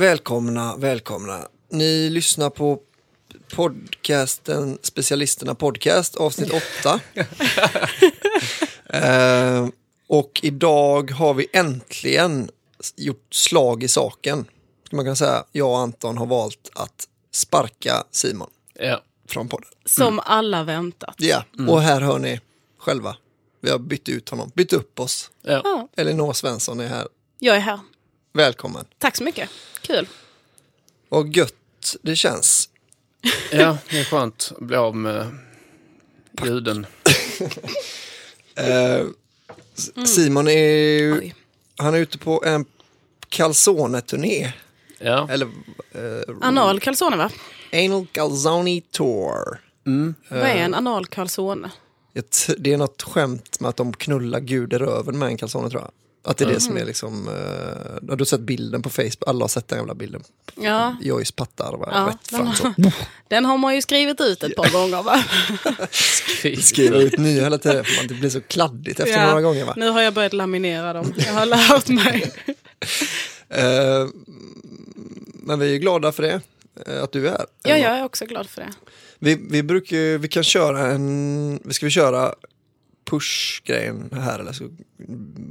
Välkomna, välkomna. Ni lyssnar på podcasten Specialisterna Podcast, avsnitt 8. eh, och idag har vi äntligen gjort slag i saken. Man kunna säga, jag och Anton har valt att sparka Simon Ja. från podden. Som alla väntat. Ja, och här hör ni själva. Vi har bytt ut honom, bytt upp oss. Ja. Ja, Elinor Svensson är här. jag är här. Välkommen. Tack så mycket. Kul. Och gött det känns. ja, det är skönt att bli av med ljuden. Eh, Simon är ju, Oj. han är ute på en calzone-turné. Ja. Eller eh, Anal calzone va? Anal Calzone Tour. Vad är en anal calzone? Det är något skämt med att de knullar gud i röven med en calzone tror jag. Att det är det som är liksom, eh, har du sett bilden på Facebook? Alla har sett den jävla bilden. Ja, Joyce pattar var Ja, rätt den fram har- så. den har man ju skrivit ut ett par gånger va? Skriver ut nya hela tiden för man det blir så kladdigt efter några gånger va? Nu har jag börjat laminera dem. Jag har lärt mig. Eh, men vi är glada för det, eh, att du är här. Ja, jag är också glad för det. Vi, vi brukar ju- vi kan köra en, vi ska vi köra push-grejen här eller så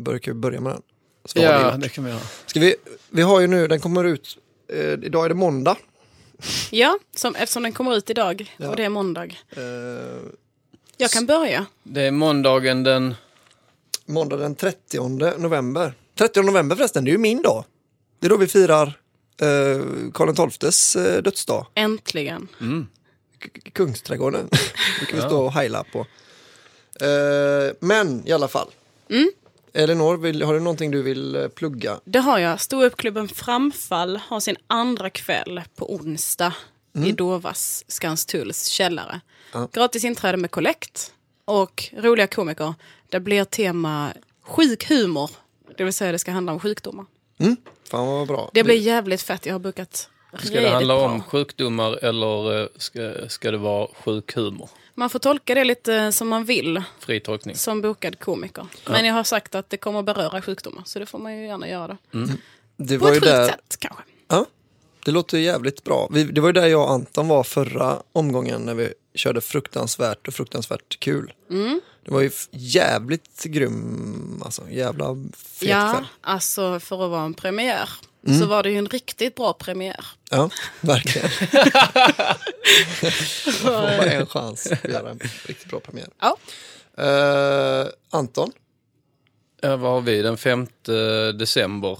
brukar vi börja med den. Så Ja, det kan vi göra. Ska vi, vi har ju nu, den kommer ut, eh, idag är det måndag. Ja, som, eftersom den kommer ut idag Ja. och det är måndag. Eh, Jag kan börja. Det är måndagen den... måndag den 30 november. 30 november förresten, det är ju min dag. Det är då vi firar eh, Karl XIIs eh, dödsdag. Äntligen. K- Kungsträdgården. Det kan vi stå och heila på. Eh, men i alla fall. Elinor, vill, har du någonting du vill eh, plugga? Det har jag. Ståuppklubben Framfall har sin andra kväll på onsdag i Dovas Skanstulls källare. Gratis inträde med kollekt och roliga komiker. Det blir tema sjuk humor. Det vill säga det ska handla om sjukdomar. Fan vad bra. Det blir jävligt fett. Jag har bokat Ska det handla om sjukdomar eller eh, ska, ska det vara sjuk humor? Man får tolka det lite som man vill Fri tolkning. som bokad komiker. Men jag har sagt att det kommer beröra sjukdomar så det får man ju gärna göra. Då. det På var ju ett sjukt där, sätt kanske. Ja, det låter jävligt bra. Vi, det var ju där jag och Anton var förra omgången när vi körde fruktansvärt och fruktansvärt kul. Mm. Det var ju jävligt grym, alltså jävla fet Ja, kväll. alltså för att vara en premiär Mm. så var det ju en riktigt bra premiär. Ja, verkligen. Man får bara en chans att göra en riktigt bra premiär. Ja. Eh, Anton, Ja, vad har vi? Den 5 december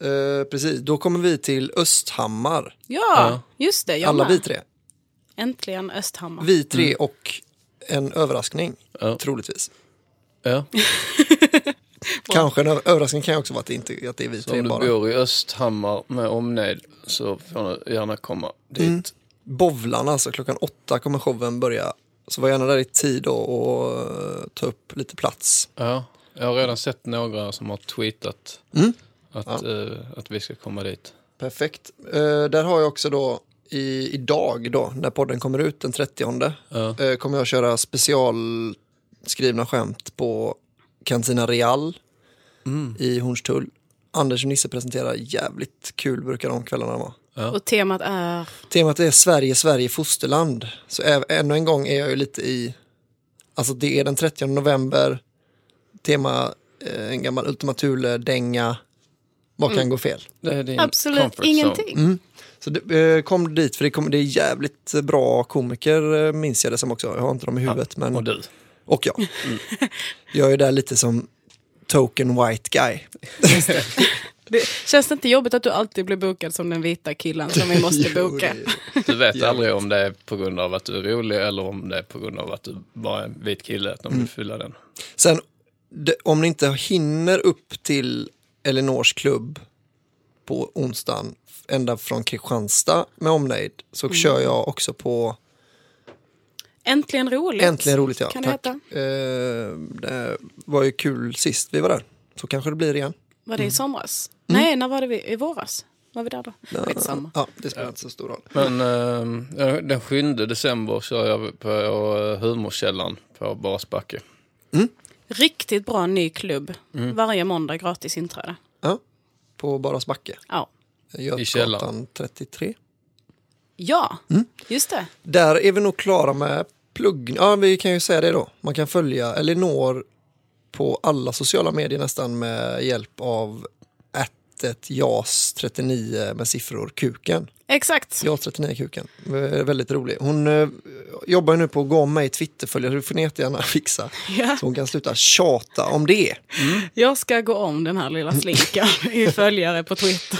Eh, precis, då kommer vi till Östhammar. Ja, just det. Jag Alla med. vi tre. Äntligen Östhammar. Vi tre och en överraskning, Ja. troligtvis. Ja. Kanske en överraskning kan också vara att det, inte, att det är vi tre om du bara. bor i Östhammar med omnejd så får du gärna komma dit. Bovlarna, alltså klockan åtta kommer showen börja. Så var gärna där i tid då och eh, ta upp lite plats. Ja, jag har redan sett några som har tweetat Mm. att, eh, att vi ska komma dit. Perfekt. Eh, där har jag också då i, idag då, när podden kommer ut den 30 Ja. eh, kommer jag köra specialskrivna skämt på Cantina Real Mm. i Hornstull. Anders och Nisse presenterar jävligt kul brukar de kvällarna vara. Och temat är... Temat är Sverige, Sverige, fosterland. Så ännu en gång är jag ju lite i, alltså det är den 30 november, tema eh, en gammal Ultima Thule-dänga. Vad kan gå fel? Det är din Absolut ingenting. Så det, eh, kom dit för det, kom, det är jävligt bra komiker eh, minns jag det som också. Jag har inte dem i huvudet men... Och du. Och jag. Jag är där lite som token white guy. Det, känns det inte jobbigt att du alltid blir bokad som den vita killen som vi måste Jo, boka? det- Du vet aldrig om det är på grund av att du är rolig eller om det är på grund av att du bara är en vit kille. Att de Mm. vill fylla den. Sen det, om ni inte hinner upp till Elinors klubb på onsdagen ända från Kristianstad med omnejd så kör jag också på Äntligen roligt. Äntligen roligt ja. Kan det Tack. heta. Eh, det var ju kul sist vi var där. Så kanske det blir igen. Var det i somras? Mm. Nej, när var det vi? I våras? Var vi där då? Skitsamma. Ja, det spelar inte så stor roll. Men eh, den 7 december kör jag på eh, Humorkällan på Basbacke. Riktigt bra ny klubb. Mm. Varje måndag gratis inträde. Ja, på Baras backe. Ja. källaren. Götgatan 33. Ja, Mm. just det. Där är vi nog klara med plugg. Ja, vi kan ju säga det då. Man kan följa Elinor på alla sociala medier nästan med hjälp av ättet JAS39 med siffror kuken. Exakt. JAS39 kuken. Eh, Väldigt rolig. Hon eh, jobbar nu på att gå om mig Twitterföljare. Du får ni jättegärna fixa. Ja. Så hon kan sluta tjata om det. Jag ska gå om den här lilla slinkan i följare på Twitter.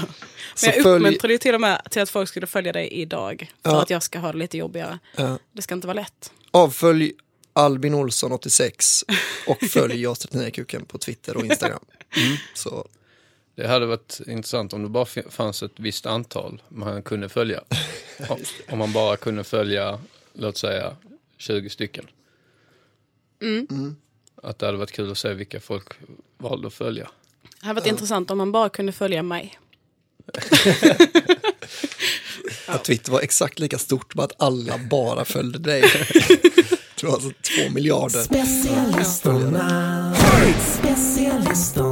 Men jag följ- uppmuntrade ju till och med till att folk skulle följa dig idag. För Ja. att jag ska ha det lite jobbigare. Ja. Det ska inte vara lätt. Avfölj Albin Olsson 86 och följ JAS39 kuken på Twitter och Instagram. Så Det hade varit intressant om det bara fanns ett visst antal man kunde följa. Om, man bara kunde följa, låt säga, 20 stycken. Mm. Att det hade varit kul att se vilka folk valde att följa. Det hade varit intressant om man bara kunde följa mig. att Twitter var exakt lika stort, bara att alla bara följde dig. Tror alltså två miljarder. Specialisterna, specialisterna.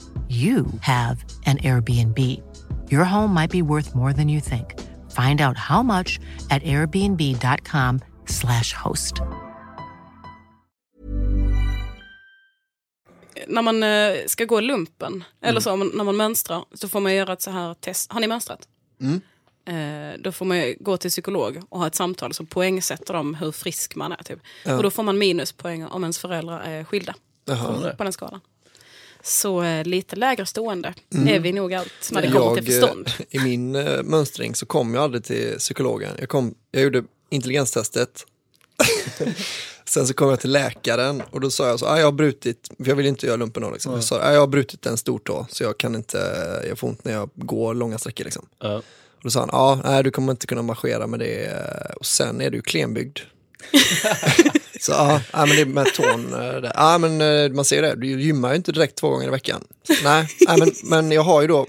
you have an Airbnb. Your home might be worth more than you think. Find out how much at airbnb.com/slash host. När man eh, ska gå lumpen, eller så om när man mönstrar, så får man göra ett så här test. Har ni mönstrat? Mm. Eh, då får man gå till psykolog och ha ett samtal som poängsätter dem hur frisk man är. Typ. Ja. Och då får man minuspoäng om ens föräldrar är skilda Jaha. på den skalan. Så eh, lite lägre stående Mm. är vi nog allt när det kommer till Jag, förstånd. eh, I min eh, mönstring så kom jag aldrig till psykologen. Jag, kom, jag gjorde intelligenstestet. Sen så kom jag till läkaren och då sa jag så, ah, jag har brutit, för jag vill inte göra lumpen då liksom. Jag sa, ah, jag har brutit en stortå så jag kan inte, jag får ont när jag går långa sträckor liksom. Ja. Och då sa han, ja, nej du kommer inte kunna marschera med det och sen är du klenbyggd. så ja, men det är med tån. eh, där. Ja, men eh, man ser det, du gymmar ju inte direkt två gånger i veckan. Så, nej, nej men, men jag har ju då,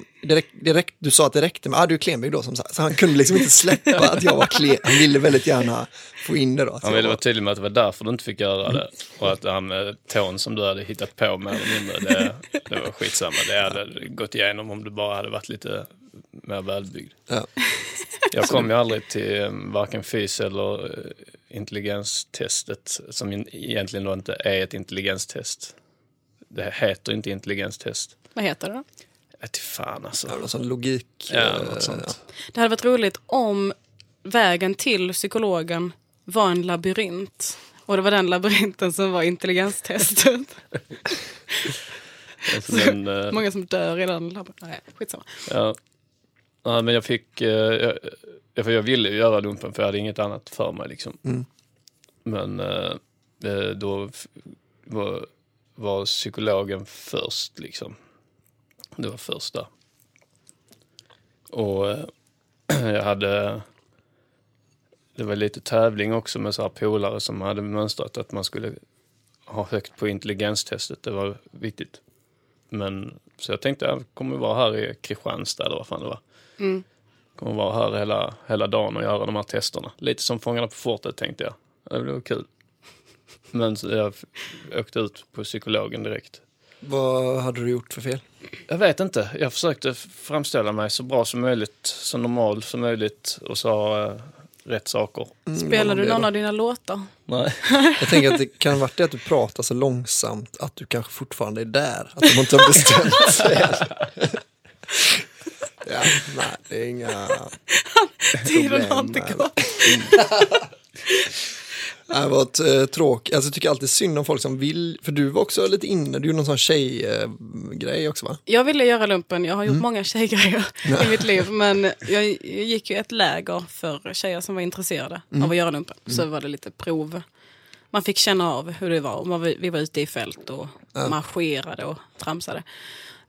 det räck, du sa att det räckte med, ja du är klenbyggd då som sagt. Så han kunde liksom inte släppa att jag var klen, han ville väldigt gärna få in det då. Han ville var- vara tydlig med att det var därför du inte fick göra det. Och att det här med tån som du hade hittat på mer eller mindre, det, det var skitsamma. Det hade gått igenom om du bara hade varit lite mer välbyggd. Ja. Jag kom ju aldrig till eh, varken fys eller eh, intelligenstestet som egentligen då inte är ett intelligenstest. Det heter inte intelligenstest. Vad heter det då? Jag till fan alltså. Ja, någon sån logik. Ja, eh, något sånt. Det hade varit roligt om vägen till psykologen var en labyrint. Och det var den labyrinten som var intelligenstestet. Alltså, eh, Många som dör i den labyrinten. Nej, skitsamma. Ja. Ja, men jag fick... Eh, jag, jag, för jag ville göra lumpen för jag hade inget annat för mig liksom. Mm. Men eh, eh, då var, var psykologen först liksom. Det var först där. Och jag hade... Det var lite tävling också med så här polare som hade mönstrat att man skulle ha högt på intelligenstestet. Det var viktigt. Men så jag tänkte jag kommer vara här i Kristianstad eller vad fan det var. Mm. Kommer vara här hela, hela dagen och göra de här testerna. Lite som Fångarna på fortet tänkte jag. Det blev kul. Men jag åkte ut på psykologen direkt. Vad hade du gjort för fel? Jag vet inte. Jag försökte framställa mig så bra som möjligt, så normal som möjligt och sa eh, rätt saker. Spelar du någon av dina låtar? Nej. Jag tänker att det kan ha varit det att du pratar så långsamt att du kanske fortfarande är där. Att de inte har bestämt sig. Ja, nej, det är inga Tiden har inte gått. Det var ett eh, tråk. Alltså, jag tycker alltid synd om folk som vill, för du var också lite inne, du gjorde någon sån tjejgrej också va? Jag ville göra lumpen, jag har Mm. gjort många tjejgrejer i mitt liv. Men jag gick ju ett läger för tjejer som var intresserade Mm. av att göra lumpen. Så var det lite prov. Man fick känna av hur det var. Och man var- Vi var ute i fält och Ja. marscherade och tramsade.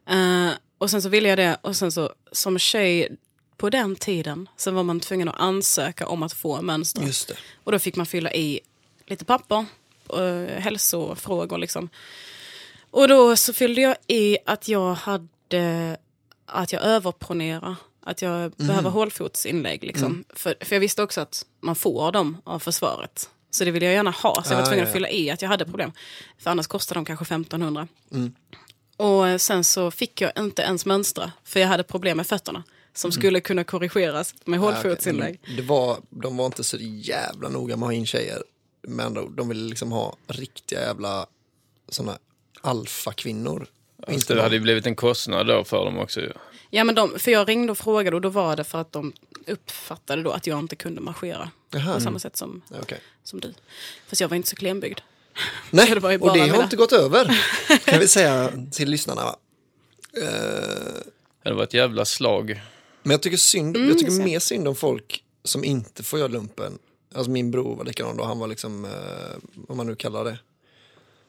Eh, och sen så ville jag det. Och sen så som tjej på den tiden så var man tvungen att ansöka om att få mönster. Just det. Och då fick man fylla i lite papper, uh, hälsofrågor liksom. Och då så fyllde jag i att jag hade, att jag överpronerar, att jag behöver hålfotsinlägg liksom. Mm. För, för jag visste också att man får dem av försvaret. Så det ville jag gärna ha, så jag var Ah, tvungen ja, att fylla i att jag hade problem. För annars kostar de kanske 1500. Mm. Och sen så fick jag inte ens mönstra, för jag hade problem med fötterna. Som skulle kunna korrigeras med Mm. Ja, hålfotsinlägg. Det var, de var inte så jävla noga med att ha in tjejer. Med andra ord, de ville liksom ha riktiga jävla såna alfakvinnor. Inte det hade ju blivit en kostnad då för dem också ju. Ja, men de, för jag ringde och frågade och då var det för att de uppfattade då att jag inte kunde marschera Jaha. på samma sätt som, Ja, okej. som du. Fast jag var inte så klenbyggd. Nej, det var ju och det har mina- inte gått över. Kan vi säga till lyssnarna. Va? Eh, Det var ett jävla slag. men jag tycker, synd, Mm, jag tycker mer synd om folk som inte får göra lumpen. Alltså min bror var likadan då, han var liksom, eh, vad man nu kallar det.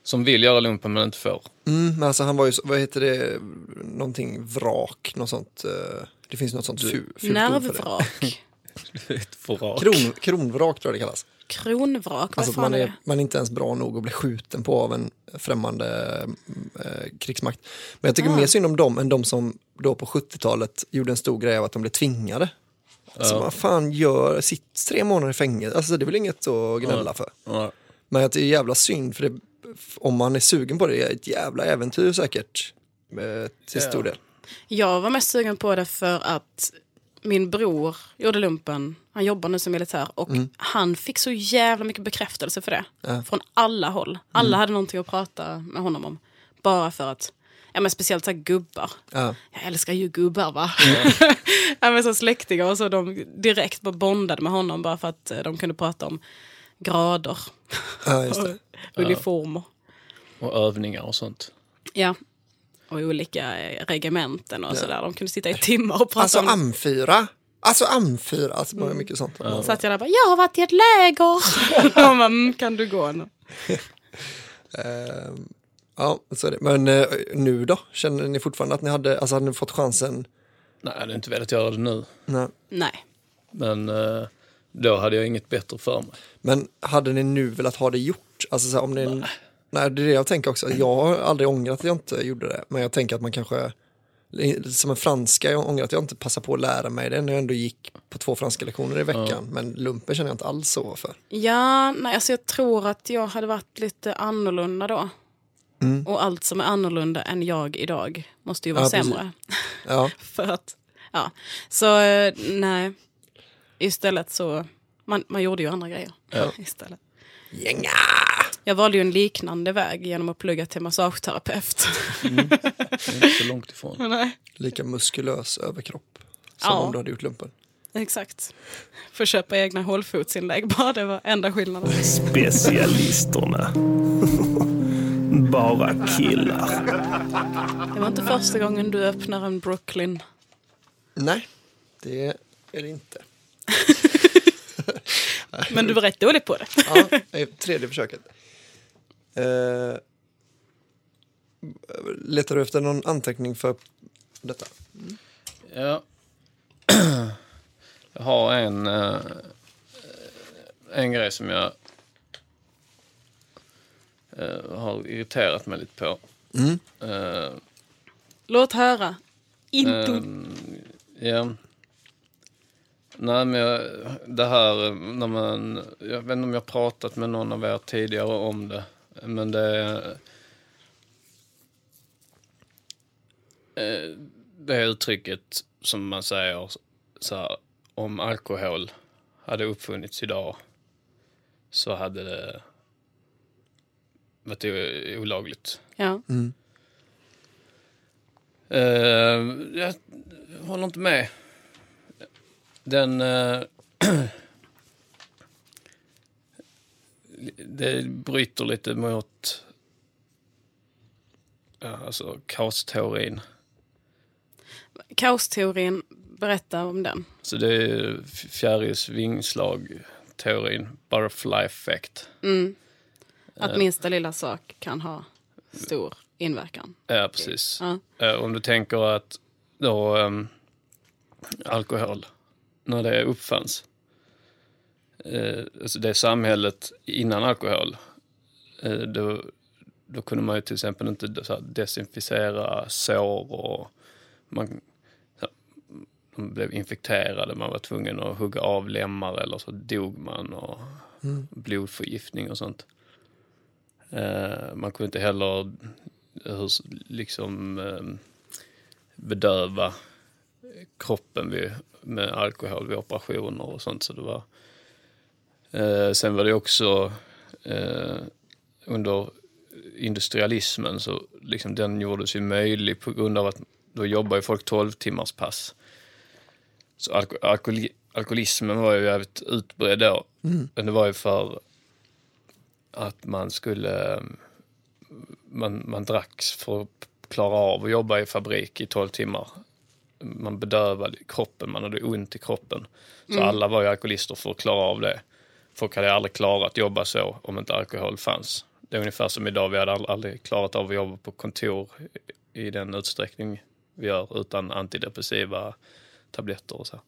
Som vill göra lumpen men inte får. Mm, men alltså han var ju, vad heter det, någonting vrak, något sånt. eh, det finns något sånt fu, fult ord för det. Nervvrak. Kron, kronvrak tror jag det kallas. Kronvrak, vad Alltså man är är, det? man är inte ens bra nog att bli skjuten på av en främmande eh, krigsmakt. Men jag tycker Ah. mer synd om dem än de som då på 70-talet gjorde en stor grej av att de blev tvingade. Så vad fan gör, sitt tre månader i fängelse, alltså det är väl inget att gnälla för. Ja. Men att det är jävla synd, för det, om man är sugen på det, är ett jävla äventyr säkert. eh, Till stor del. Jag var mest sugen på det för att min bror gjorde lumpen. Han jobbar nu som militär och han fick så jävla mycket bekräftelse för det. Ja. Från alla håll. Alla hade någonting att prata med honom om. Bara för att, ja men speciellt så här gubbar. Ja. Jag älskar ju gubbar va. ja, men så släktingar och så de direkt bara bondade med honom bara för att eh, de kunde prata om grader. Ja, just det. och uniformer. Och övningar och sånt. Ja. Och olika eh, regementen och sådär. De kunde sitta i timmar och prata Alltså om amfyra. Alltså amfyra. Alltså bara mycket sånt. Så att jag där bara, jag har varit i ett läger. och mm, kan du gå nu? Ehm, ja, så är det. Men eh, nu då? Känner ni fortfarande att ni hade, alltså hade ni fått chansen? Nej, jag hade inte velat göra det nu. Nej. Nej. Men eh, då hade jag inget bättre för mig. Men hade ni nu velat ha det gjort? Alltså så här, om ni, nej. det är det jag tänker också. Jag har aldrig ångrat att jag inte gjorde det. Men jag tänker att man kanske, som en franska, jag ångrar att jag inte passade på att lära mig det när jag ändå gick på två franska lektioner i veckan. Men lumpen känner jag inte alls så för. Ja, nej, alltså jag tror att jag hade varit lite annorlunda då. Mm. Och allt som är annorlunda än jag idag måste ju vara Ja, sämre. Ja, För att, ja. Så eh, nej, istället så, man, man gjorde ju andra grejer. Istället. Gänga! Jag valde ju en liknande väg genom att plugga till massageterapeut. Det är inte så långt ifrån. nej. Lika muskulös överkropp som Ja. om du hade gjort lumpen. Exakt. Får köpa egna hålfotsinlägg bara, det var enda skillnaden. Specialisterna. Bara killar. Det var inte första gången du öppnar en Brooklyn. Nej, det är det inte. Men du var rätt dålig på det. Ja, tredje försöket. Eh, letar du efter någon anteckning för detta? Ja. Jag har en, eh, en grej som jag eh, har irriterat mig lite på. Mm. Eh, Låt höra. Inte. Ehm, ja. Nej, men jag, det här eh, när man... Jag vet inte om jag har pratat med någon av er tidigare om det. Men det är... eh, Det är uttrycket som man säger så här, om alkohol hade uppfunnits idag så hade det varit olagligt. Ja. Eh, jag håller inte med. Den... eh, det bryter lite mot ja, alltså kaosteorin. Kaosteorin, berätta om den. Så det är fjärils vingslag-teorin, butterfly effect. Att minsta lilla sak kan ha stor inverkan. Ja, precis. Ja. Eh, om du tänker att då ehm, alkohol, när det uppfanns, eh, alltså det samhället innan alkohol, eh, då, då kunde man ju till exempel inte så här, desinficera sår och man, här, de blev infekterade, man var tvungen att hugga av lemmar eller så dog man och blodförgiftning och sånt. Eh, man kunde inte heller liksom eh, bedöva kroppen vid, med alkohol vid operationer och sånt. Så det var, eh, sen var det också eh, under industrialismen så liksom den gjordes ju möjlig på grund av att då jobbar ju folk 12 timmars pass. Så alko alkoholi alkoholismen var ju jävligt utbredd då. Men det var ju för att man skulle man, man dracks för att klara av att jobba i fabrik i 12 timmar. Man bedövade kroppen, man hade ont i kroppen. Så alla var ju alkoholister för att klara av det. Folk hade aldrig klarat att jobba så om inte alkohol fanns. Det är ungefär som idag, vi hade ald- aldrig klarat av att jobba på kontor i den utsträckning vi gör utan antidepressiva tabletter och så.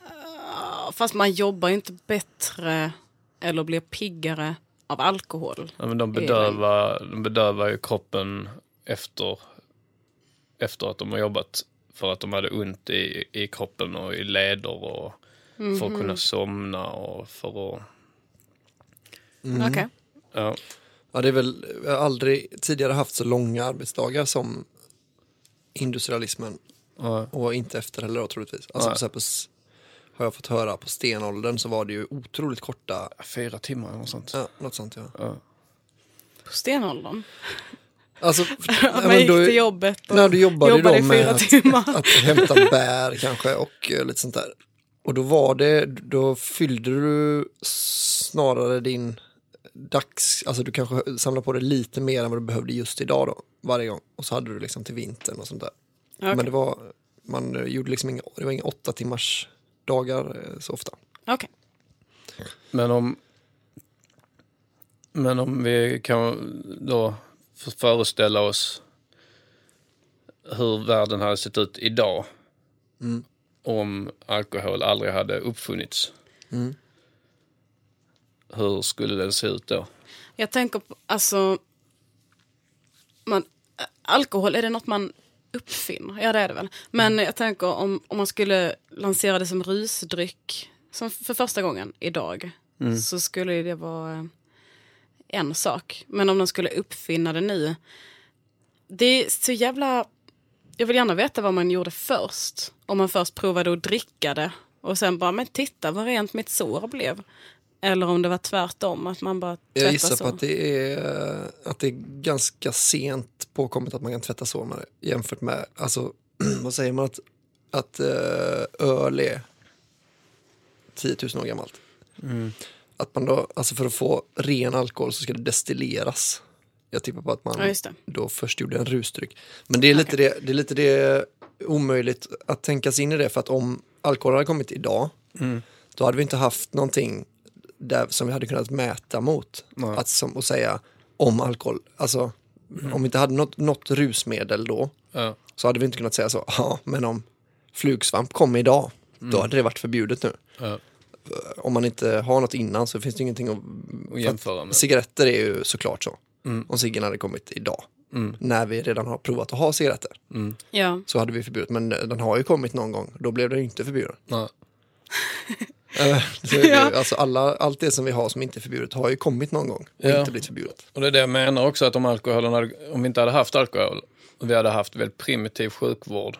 Ja, Fast man jobbar ju inte bättre eller blir piggare av alkohol. Ja, men de bedövar, de bedövar ju kroppen efter, efter att de har jobbat för att de hade ont i, i kroppen och i leder och för att kunna somna och för att... Okej. Ja, Ja, det är väl, jag har aldrig tidigare haft så långa arbetsdagar som industrialismen. Ja. Och inte efter heller då troligtvis. Alltså på, s- har jag fått höra på stenåldern så var det ju otroligt korta, Fyra timmar eller något sånt. ja, något sånt ja. Ja. På stenåldern. Alltså, ja, Man men gick då- till jobbet och Nej, du jobbade, jobbade i fyra att, timmar. att hämta bär kanske och eh, lite sånt där. Och då var det, då fyllde du snarare din dags, alltså du kanske samlade på dig lite mer än vad du behövde just idag då, varje gång. Och så hade du liksom till vintern och sånt där. Okej. Men det var, man gjorde liksom inga, det var inga åtta timmars dagar eh, så ofta. Okej. Men om, men om vi kan då föreställa oss hur världen hade sett ut idag Mm. Om alkohol aldrig hade uppfunnits. Mm. Hur skulle den se ut då? Jag tänker på, alltså, man, alkohol, är det något man uppfinner? Ja det är det väl. Men jag tänker om, om man skulle lansera det som rusdryck som för första gången idag så skulle det vara eh, en sak. Men om de skulle uppfinna det nu, det är så jävla... Jag vill gärna veta vad man gjorde först. Om man först provade att dricka det och sen bara, men titta vad rent mitt sår blev. Eller om det var tvärtom, att man bara tvättar Jag gissar så. på att det, är, att det är ganska sent påkommet att man kan tvätta sår med det. Jämfört med, alltså, vad säger man att, att eh, öl är 10 000 år gammalt. Att man då, alltså för att få ren alkohol så ska det destilleras. Jag tippar på att man Ja, då först gjorde en rusdryck. Men det är lite, det, det är lite det omöjligt att tänka sig in i det för att om alkohol hade kommit idag då hade vi inte haft någonting där som vi hade kunnat mäta mot. Nej. Att som, och säga om alkohol, alltså om vi inte hade något, något rusmedel då Ja. så hade vi inte kunnat säga så, ja men om flugsvamp kom idag då hade det varit förbjudet nu. Ja. Om man inte har något innan så finns det ingenting att Och jämföra med. Cigaretter är ju såklart så. Om ciggen hade kommit idag. När vi redan har provat att ha cigaretter. Ja. Så hade vi förbjudit. Men den har ju kommit någon gång. Då blev den ju inte förbjuden. Ja. Eh, så Ja. alltså alla, allt det som vi har som inte är förbjudet har ju kommit någon gång. Och Ja. inte blivit förbjudet. Och det är det jag menar också att om, alkoholen hade, om vi inte hade haft alkohol och vi hade haft väldigt primitiv sjukvård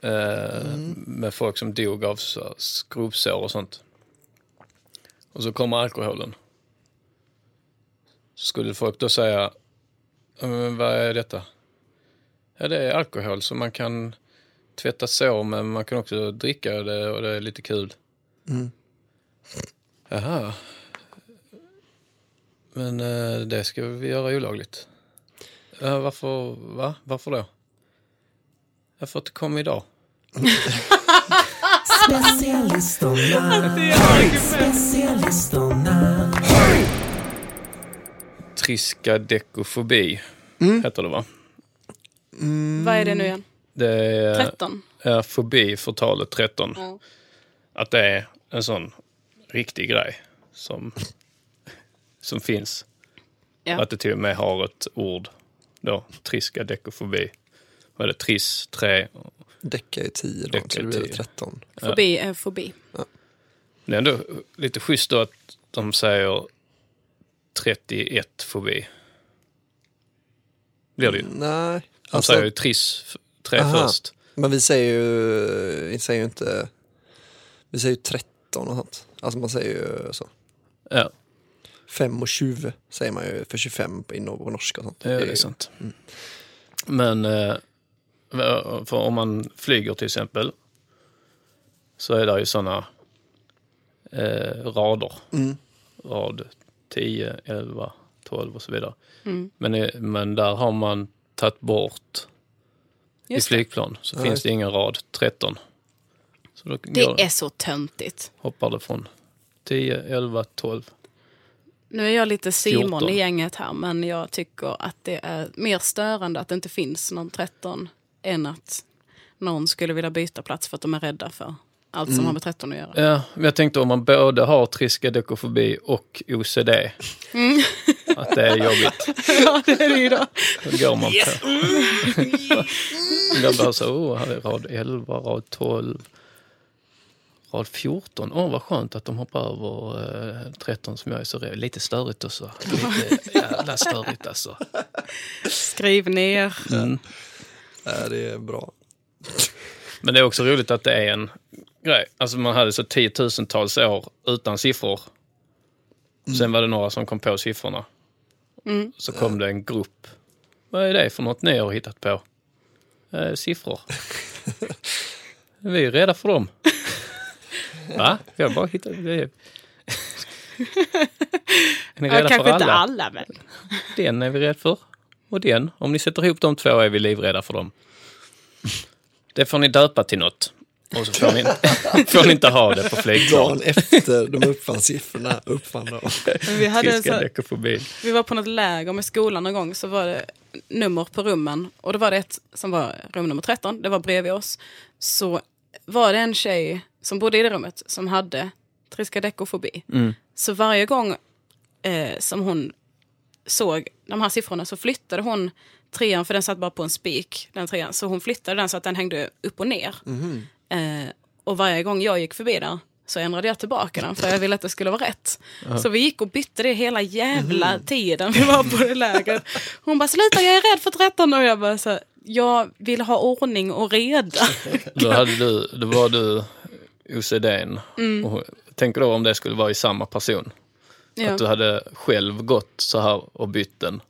eh, med folk som dog av så här skrubbsår och sånt. Och så kommer alkoholen. Så skulle folk då säga, "Ja, men vad är detta? Ja, det är alkohol så man kan tvätta sår men man kan också dricka det och det är lite kul. Jaha. Men eh, det ska vi göra olagligt. Varför, va? Varför då? Ja, för att det kom idag. Triskadekofobi heter det va? Vad är det nu igen? Det är 13? är fobi för talet 13. Ja. Att det är en sån riktig grej som, som finns. Ja. Att det till och med har ett ord då, triskadekofobi. Vad är det? Triss, trä. Däcka är 10 då, så är det blir 10. 13. Fobi är fobi. Det är ändå lite schysst då att de säger 31 fobi. Blir det ju. Nej. De Alltså, säger ju triss, f- trä Aha. först. Men vi säger ju, vi säger ju inte, vi säger ju 13 och sånt. Alltså man säger ju så. Ja, 5 och 20 säger man ju för 25 på, norska och sånt. det är, ju- sant. Men eh, för om man flyger till exempel så är det ju sådana eh, rader. Mm. Rad 10, 11, 12 och så vidare. Men, eh, men där har man tagit bort i Just det. flygplan så Ja, finns det ingen rad 13. Så då Det går, är så töntigt. hoppar det från 10, 11, 12. Nu är jag lite Simon 14. i gänget här, men jag tycker att det är mer störande att det inte finns någon 13 än att någon skulle vilja byta plats för att de är rädda för allt Mm. som har med 13 att göra. Ja, men jag tänkte om man både har triskadekofobi och OCD. Att det är jobbigt. ja, det är det ju då. Då går man på... Då bara så, oh, här är rad 11, rad 12, rad 14. Åh, vad skönt att de hoppar över eh, 13 som jag är så rädd. Lite störigt också. Lite jävla störigt alltså. Skriv ner. Ja, det är bra. Men det är också roligt att det är en grej. Alltså man hade så tiotusentals år utan siffror. Sen var det några som kom på siffrorna. Mm. Så kom det en grupp. Vad är det för något ni har hittat på? Eh, siffror. Vi är rädda för dem. Va? Vi har bara hittat... Är... Ni Ja, rädda kanske för inte alla? alla, men... Den är vi rädda för. Och den. Om ni sätter ihop de två är vi livrädda för dem. Det får ni döpa till något. Och så får ni, får ni inte ha det på flygplan. Dagen efter de uppfann siffrorna uppfann de. Vi, hade så, vi var på något läger med skolan någon gång så var det nummer på rummen och då var det ett som var rum nummer 13, det var bredvid oss. Så var det en tjej som bodde i det rummet som hade triska dekofobi. Mm. Så varje gång eh, som hon såg de här siffrorna så flyttade hon trean, för den satt bara på en spik, den trean. Så hon flyttade den så att den hängde upp och ner. Eh, och varje gång jag gick förbi där så ändrade jag tillbaka den för jag ville att det skulle vara rätt. Så vi gick och bytte det hela jävla tiden vi var på det lägret. Hon bara sluta jag är rädd för 13 och jag bara så jag vill ha ordning och reda. Då, hade du, då var du OCDn. Mm. Och tänker då om det skulle vara i samma person. Ja. Att du hade själv gått så här och bytt den.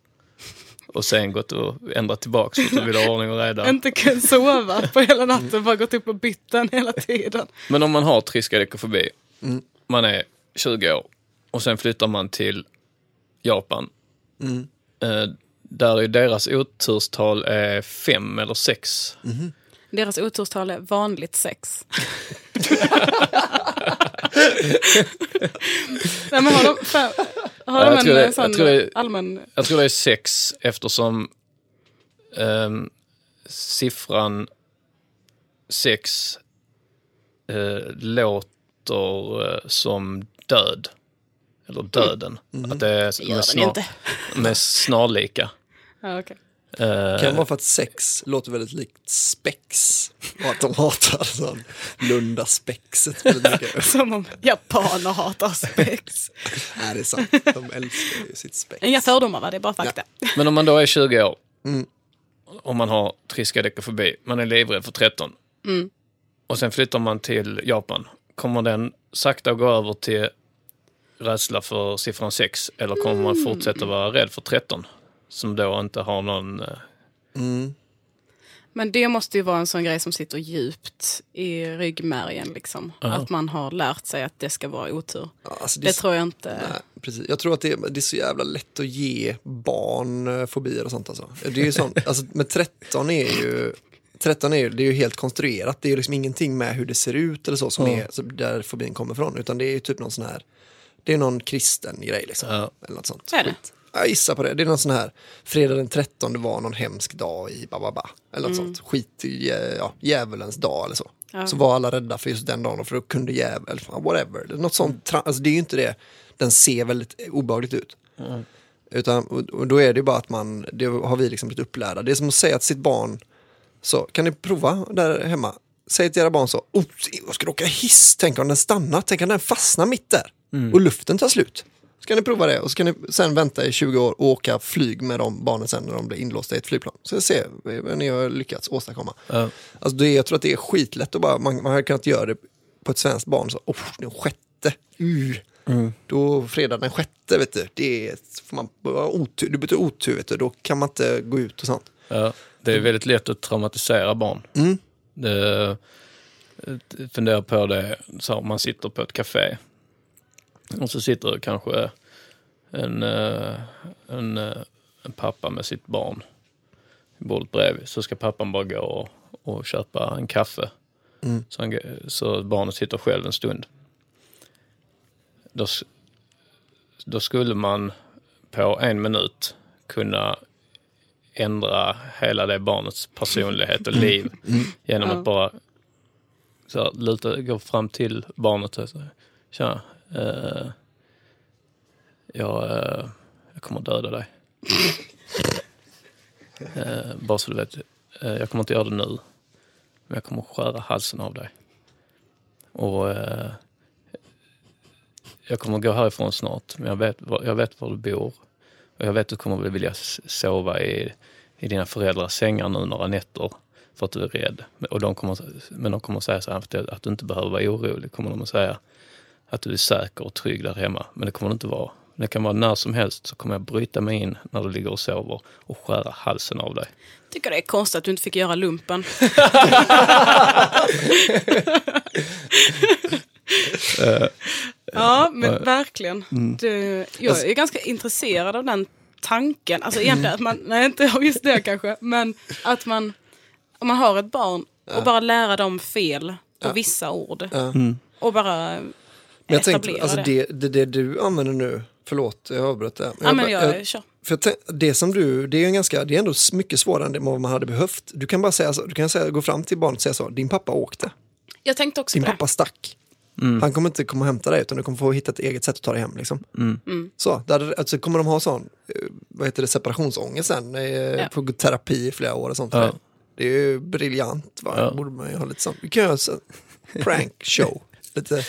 Och sen gått och ändrat tillbaks för att du ville ha ordning och reda. Inte kunnat sova på hela natten, bara gått upp och bytt den hela tiden. Men om man har triskadekofobi, man är 20 år och sen flyttar man till Japan. Eh, där är deras oturstal är fem eller sex. Deras oturstal är vanligt sex. Nej, men har de, för, har Ja, de en tror det- eh, sån jag tror det- allmän... Jag tror det är sex eftersom ehm, siffran sex eh, låter eh, som död. Eller döden. Att det är gör med, den inte. med snarlika. Ja, okej. Eh, Kan vara för att sex låter väldigt likt spex. Och att de hatar sån Lunda-spexet väldigt mycket. Som om japaner hatar spex. Nej, det är sant. De älskar ju sitt spex. Inga fördomar va, det är bara fakta. Men om man då är 20 år och man har triskadekofobi, man är livrädd för 13 och sen flyttar man till Japan, kommer den sakta gå över till rädsla för siffran 6 eller kommer man fortsätta vara rädd för 13 som då inte har någon... eh, Men det måste ju vara en sån grej som sitter djupt i ryggmärgen. Liksom. Att man har lärt sig att det ska vara otur. Ja, alltså, Det tror jag inte. Nej, precis. Jag tror att det är, det är så jävla lätt att ge barn eh, fobier och sånt. Alltså. Det är ju sånt, alltså, men 13 är ju 13 är ju, det är ju helt konstruerat. Det är ju liksom ingenting med hur det ser ut eller så som är så där fobin kommer ifrån. Utan det är ju typ någon sån här, det är någon kristen grej liksom. Ja. Eller något sånt. Så är det. Skit. Jag gissar på det. Det är någon sån här, fredag den 13 var någon hemsk dag i bababa. Eller något sånt. Skit i eh, ja, djävulens dag eller så. Så var alla rädda för just den dagen för då kunde djävul, fan, whatever. Det är Något sånt, alltså, det är ju inte det. Den ser väldigt obehagligt ut. Utan, och, då är det bara att man, det har vi liksom blivit upplärda. Det är som att säga till sitt barn, så kan ni prova där hemma? Säg till era barn så, oh, jag ska åka hiss, tänk om den stannar, tänk om den fastnar mitt där och luften tar slut. Så kan ni prova det och så kan ni sen vänta i 20 år och åka flyg med de barnen sen när de blir inlåsta i ett flygplan. Så jag ser vad ni har lyckats åstadkomma. Ja. Alltså det, jag tror att det är skitlätt att bara, man, man hade kunnat göra det på ett svenskt barn, så, oh, den sjätte, uh. Då fredag den sjätte, vet du, det är, får man otur, du byter otur, vet du, då kan man inte gå ut och sånt. Ja, det är väldigt lätt att traumatisera barn. Det, jag funderar på det, så här, man sitter på ett café och så sitter kanske en, eh, en, eh, en pappa med sitt barn i bordet bredvid. Så ska pappan bara gå och, och köpa en kaffe. Så, han, så barnet sitter själv en stund. Då, då skulle man på en minut kunna ändra hela det barnets personlighet och liv genom att bara så här, luta, gå fram till barnet och säga Tja, eh, jag, eh, jag kommer döda dig. eh, bara så du vet, jag kommer inte göra det nu. Men jag kommer skära halsen av dig. Och jag kommer gå härifrån snart, men jag vet, jag vet var du bor. Och jag vet att du kommer vilja sova i, i dina föräldrars sängar nu några nätter. för att du är rädd. Och de kommer, men de kommer säga så här, att du inte behöver vara orolig. kommer de att säga att du är säker och trygg där hemma. Men det kommer det inte vara. Det kan vara när som helst så kommer jag bryta mig in när du ligger och sover och skära halsen av dig. Tycker det är konstigt att du inte fick göra lumpen. ja, men verkligen. Du, jag är ganska intresserad av den tanken. Alltså egentligen att man, nej inte just det kanske, men att man, om man har ett barn och bara lära dem fel på vissa ord. Och bara Men jag tänkte, alltså det. det, det, du använder nu, förlåt jag avbröt det. Ja, men bara- jag, kör. För jag tänk, det som du, det är en ganska, det är ändå mycket svårare än vad man hade behövt. Du kan bara säga så, du kan säga, gå fram till barnet och säga så, din pappa åkte, Jag tänkte också din på det. pappa stack. Han kommer inte komma och hämta dig utan du kommer få hitta ett eget sätt att ta dig hem. Liksom. Mm. Så, där, alltså, kommer de ha sån, eh, vad heter det, separationsångest sen, eh, Ja. på terapi i flera år och sånt. Ja. det. Är ju briljant, va? Ja. borde man ju ha lite sånt. Vi kan göra så, prank show, lite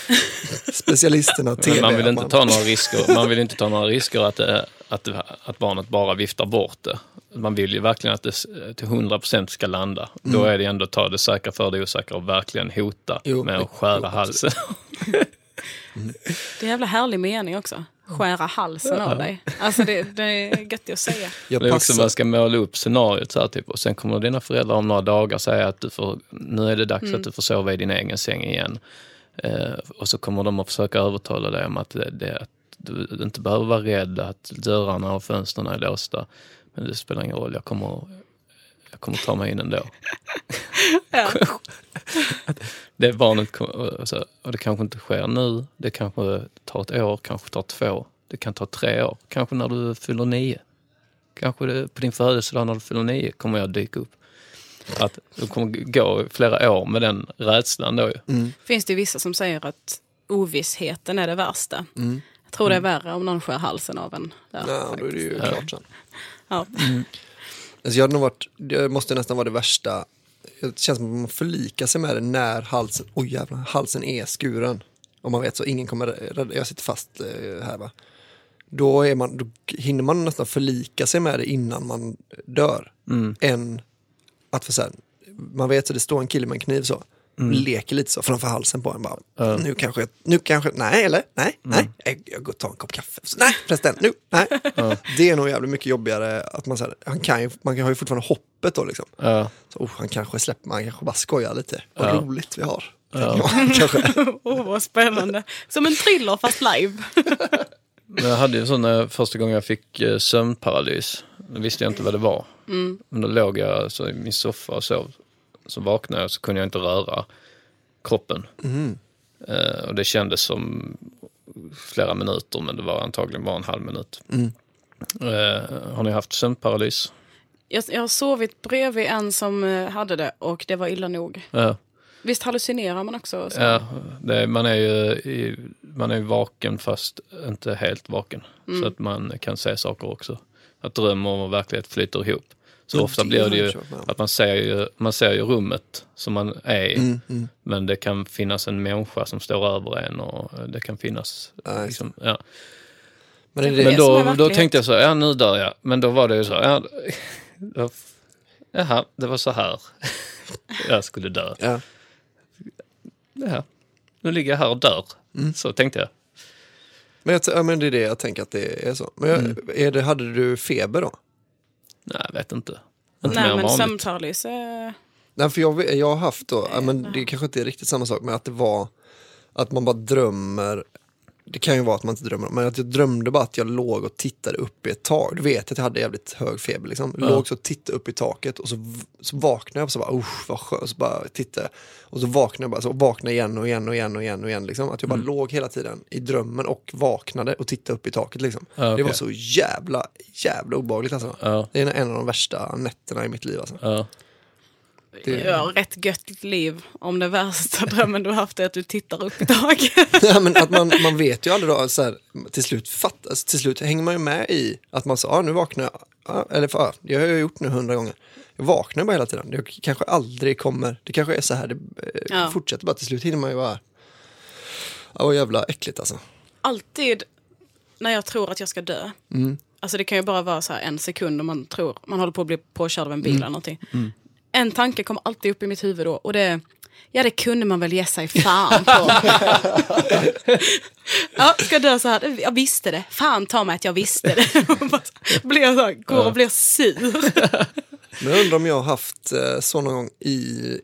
specialisterna TV. Men man vill att inte ta några risker. Man vill inte ta några risker att, det, att, att barnet bara viftar bort det. Man vill ju verkligen att det till 100% ska landa. Då är det ändå ta det säkra för det osäkra och verkligen hota Jo, med att skära jo, halsen. Det är en jävla härlig mening också. Skära halsen av dig. Alltså det, det är gött att säga. Jag Det är också man ska måla upp scenariot så här, typ. och sen kommer dina föräldrar om några dagar säga att du får, nu är det dags att du får sova i din egen säng igen. Eh, och så kommer de att försöka övertala dig om att, det, det, att du inte behöver vara rädd, att dörrarna och fönstren är låsta. Men det spelar ingen roll, jag kommer, jag kommer ta mig in ändå. Ja. Det barnet, och så- och det kanske inte sker nu, det kanske tar ett år, kanske tar två, det kan ta tre år, kanske när du fyller nio. Kanske det, på din födelsedag när du fyller nio kommer jag dyka upp. Att du kommer gå flera år med den rädslan då ju. Finns det ju vissa som säger att ovissheten är det värsta. Jag tror det är värre om någon skär halsen av en. Där, Ja, då är det ju faktiskt. klart sen. Ja. Alltså jag hade nog varit, det måste nästan vara det värsta. Det känns som att man förlikar sig med det när halsen, oj jävlar, halsen är skuren. Om man vet så, ingen kommer rädda, jag sitter fast eh, här va. Då, är man, då hinner man nästan förlika sig med det innan man dör. Än att för sen, man vet så det står en kille med en kniv så. Leker lite så framför halsen på en bara. Nu kanske, nu kanske, nej eller, nej, nej, jag, jag går och tar en kopp kaffe. Så, nej förresten, nu, nej. Det är nog jävligt mycket jobbigare att man säger, han kan ju, man har ju fortfarande hoppet då liksom. Ja. Så, oh, han kanske släpper, man kanske bara skojar lite. Vad Ja. roligt vi har. kanske. Åh, vad spännande. Som en thriller fast live. Jag hade ju sån när första gången jag fick eh, sömnparalys. Då visste jag inte vad det var. Men då låg jag så i min soffa och sov. Så vaknade jag så kunde jag inte röra kroppen. Eh, och det kändes som flera minuter men det var antagligen bara en halv minut. Eh, har ni haft sömnparalys? Jag, jag har sovit bredvid en som eh, hade det och det var illa nog. Ja. Visst hallucinerar man också? Så? Ja, det, man är ju i, man är vaken fast inte helt vaken. Så att man kan se saker också. Att dröm och verklighet flyter ihop. Så Men ofta det blir det ju att man ser ju, man ser ju rummet som man är i. Mm, Men det kan finnas en människa som står över en och det kan finnas... Just liksom, ja. Men Det det, Men är då, då tänkte jag så, ja nu dör jag. Men då var det ju så, ja, då, jaha, det var så här jag skulle dö. ja. Ja, nu ligger jag här och dör. Så tänkte jag. Men, jag, ja, men det är det jag tänker att det är så. Men jag, Mm. är det, hade du feber då? Nej, jag vet inte. Inte Nej men sömnparalys är... Nej, för jag, jag har haft då, men det kanske inte är riktigt samma sak, men att det var att man bara drömmer. Det kan ju vara att man inte drömmer, men att jag drömde bara att jag låg och tittade upp i ett tak. Du vet att jag hade jävligt hög feber liksom. Låg så och tittade upp i taket och så, så vaknade jag och så bara, usch vad skönt. Så bara tittade. Och så vaknade jag bara, så vaknade igen och igen och igen och igen och igen liksom. Att jag bara Mm. låg hela tiden i drömmen och vaknade och tittade upp i taket liksom. Ja, Det okej. var så jävla, jävla obehagligt alltså. Ja. Det är en av de värsta nätterna i mitt liv alltså. Ja. Det- Ja, rätt gött liv. Om det värsta drömmen du har haft är att du tittar upp i taket. Ja, men att man, man vet ju aldrig då, så här, till slut fattas, till slut hänger man ju med i att man sa, ah, nu vaknar jag, ja, eller ja, det har jag gjort nu hundra gånger. Jag vaknar bara hela tiden, det kanske aldrig kommer, det kanske är så här, det eh, Ja. fortsätter bara, till slut hinner man ju bara, ja vad jävla äckligt alltså. Alltid när jag tror att jag ska dö. Alltså det kan ju bara vara så en sekund om man tror, man håller på att bli påkörd av en bil eller någonting. En tanke kommer alltid upp i mitt huvud då och det Ja det kunde man väl ge sig fan på. ja, ska jag dö så här, jag visste det. Fan ta mig att jag visste det. blir så här, går och blir sur. Men jag undrar om jag har haft eh, så någon gång i,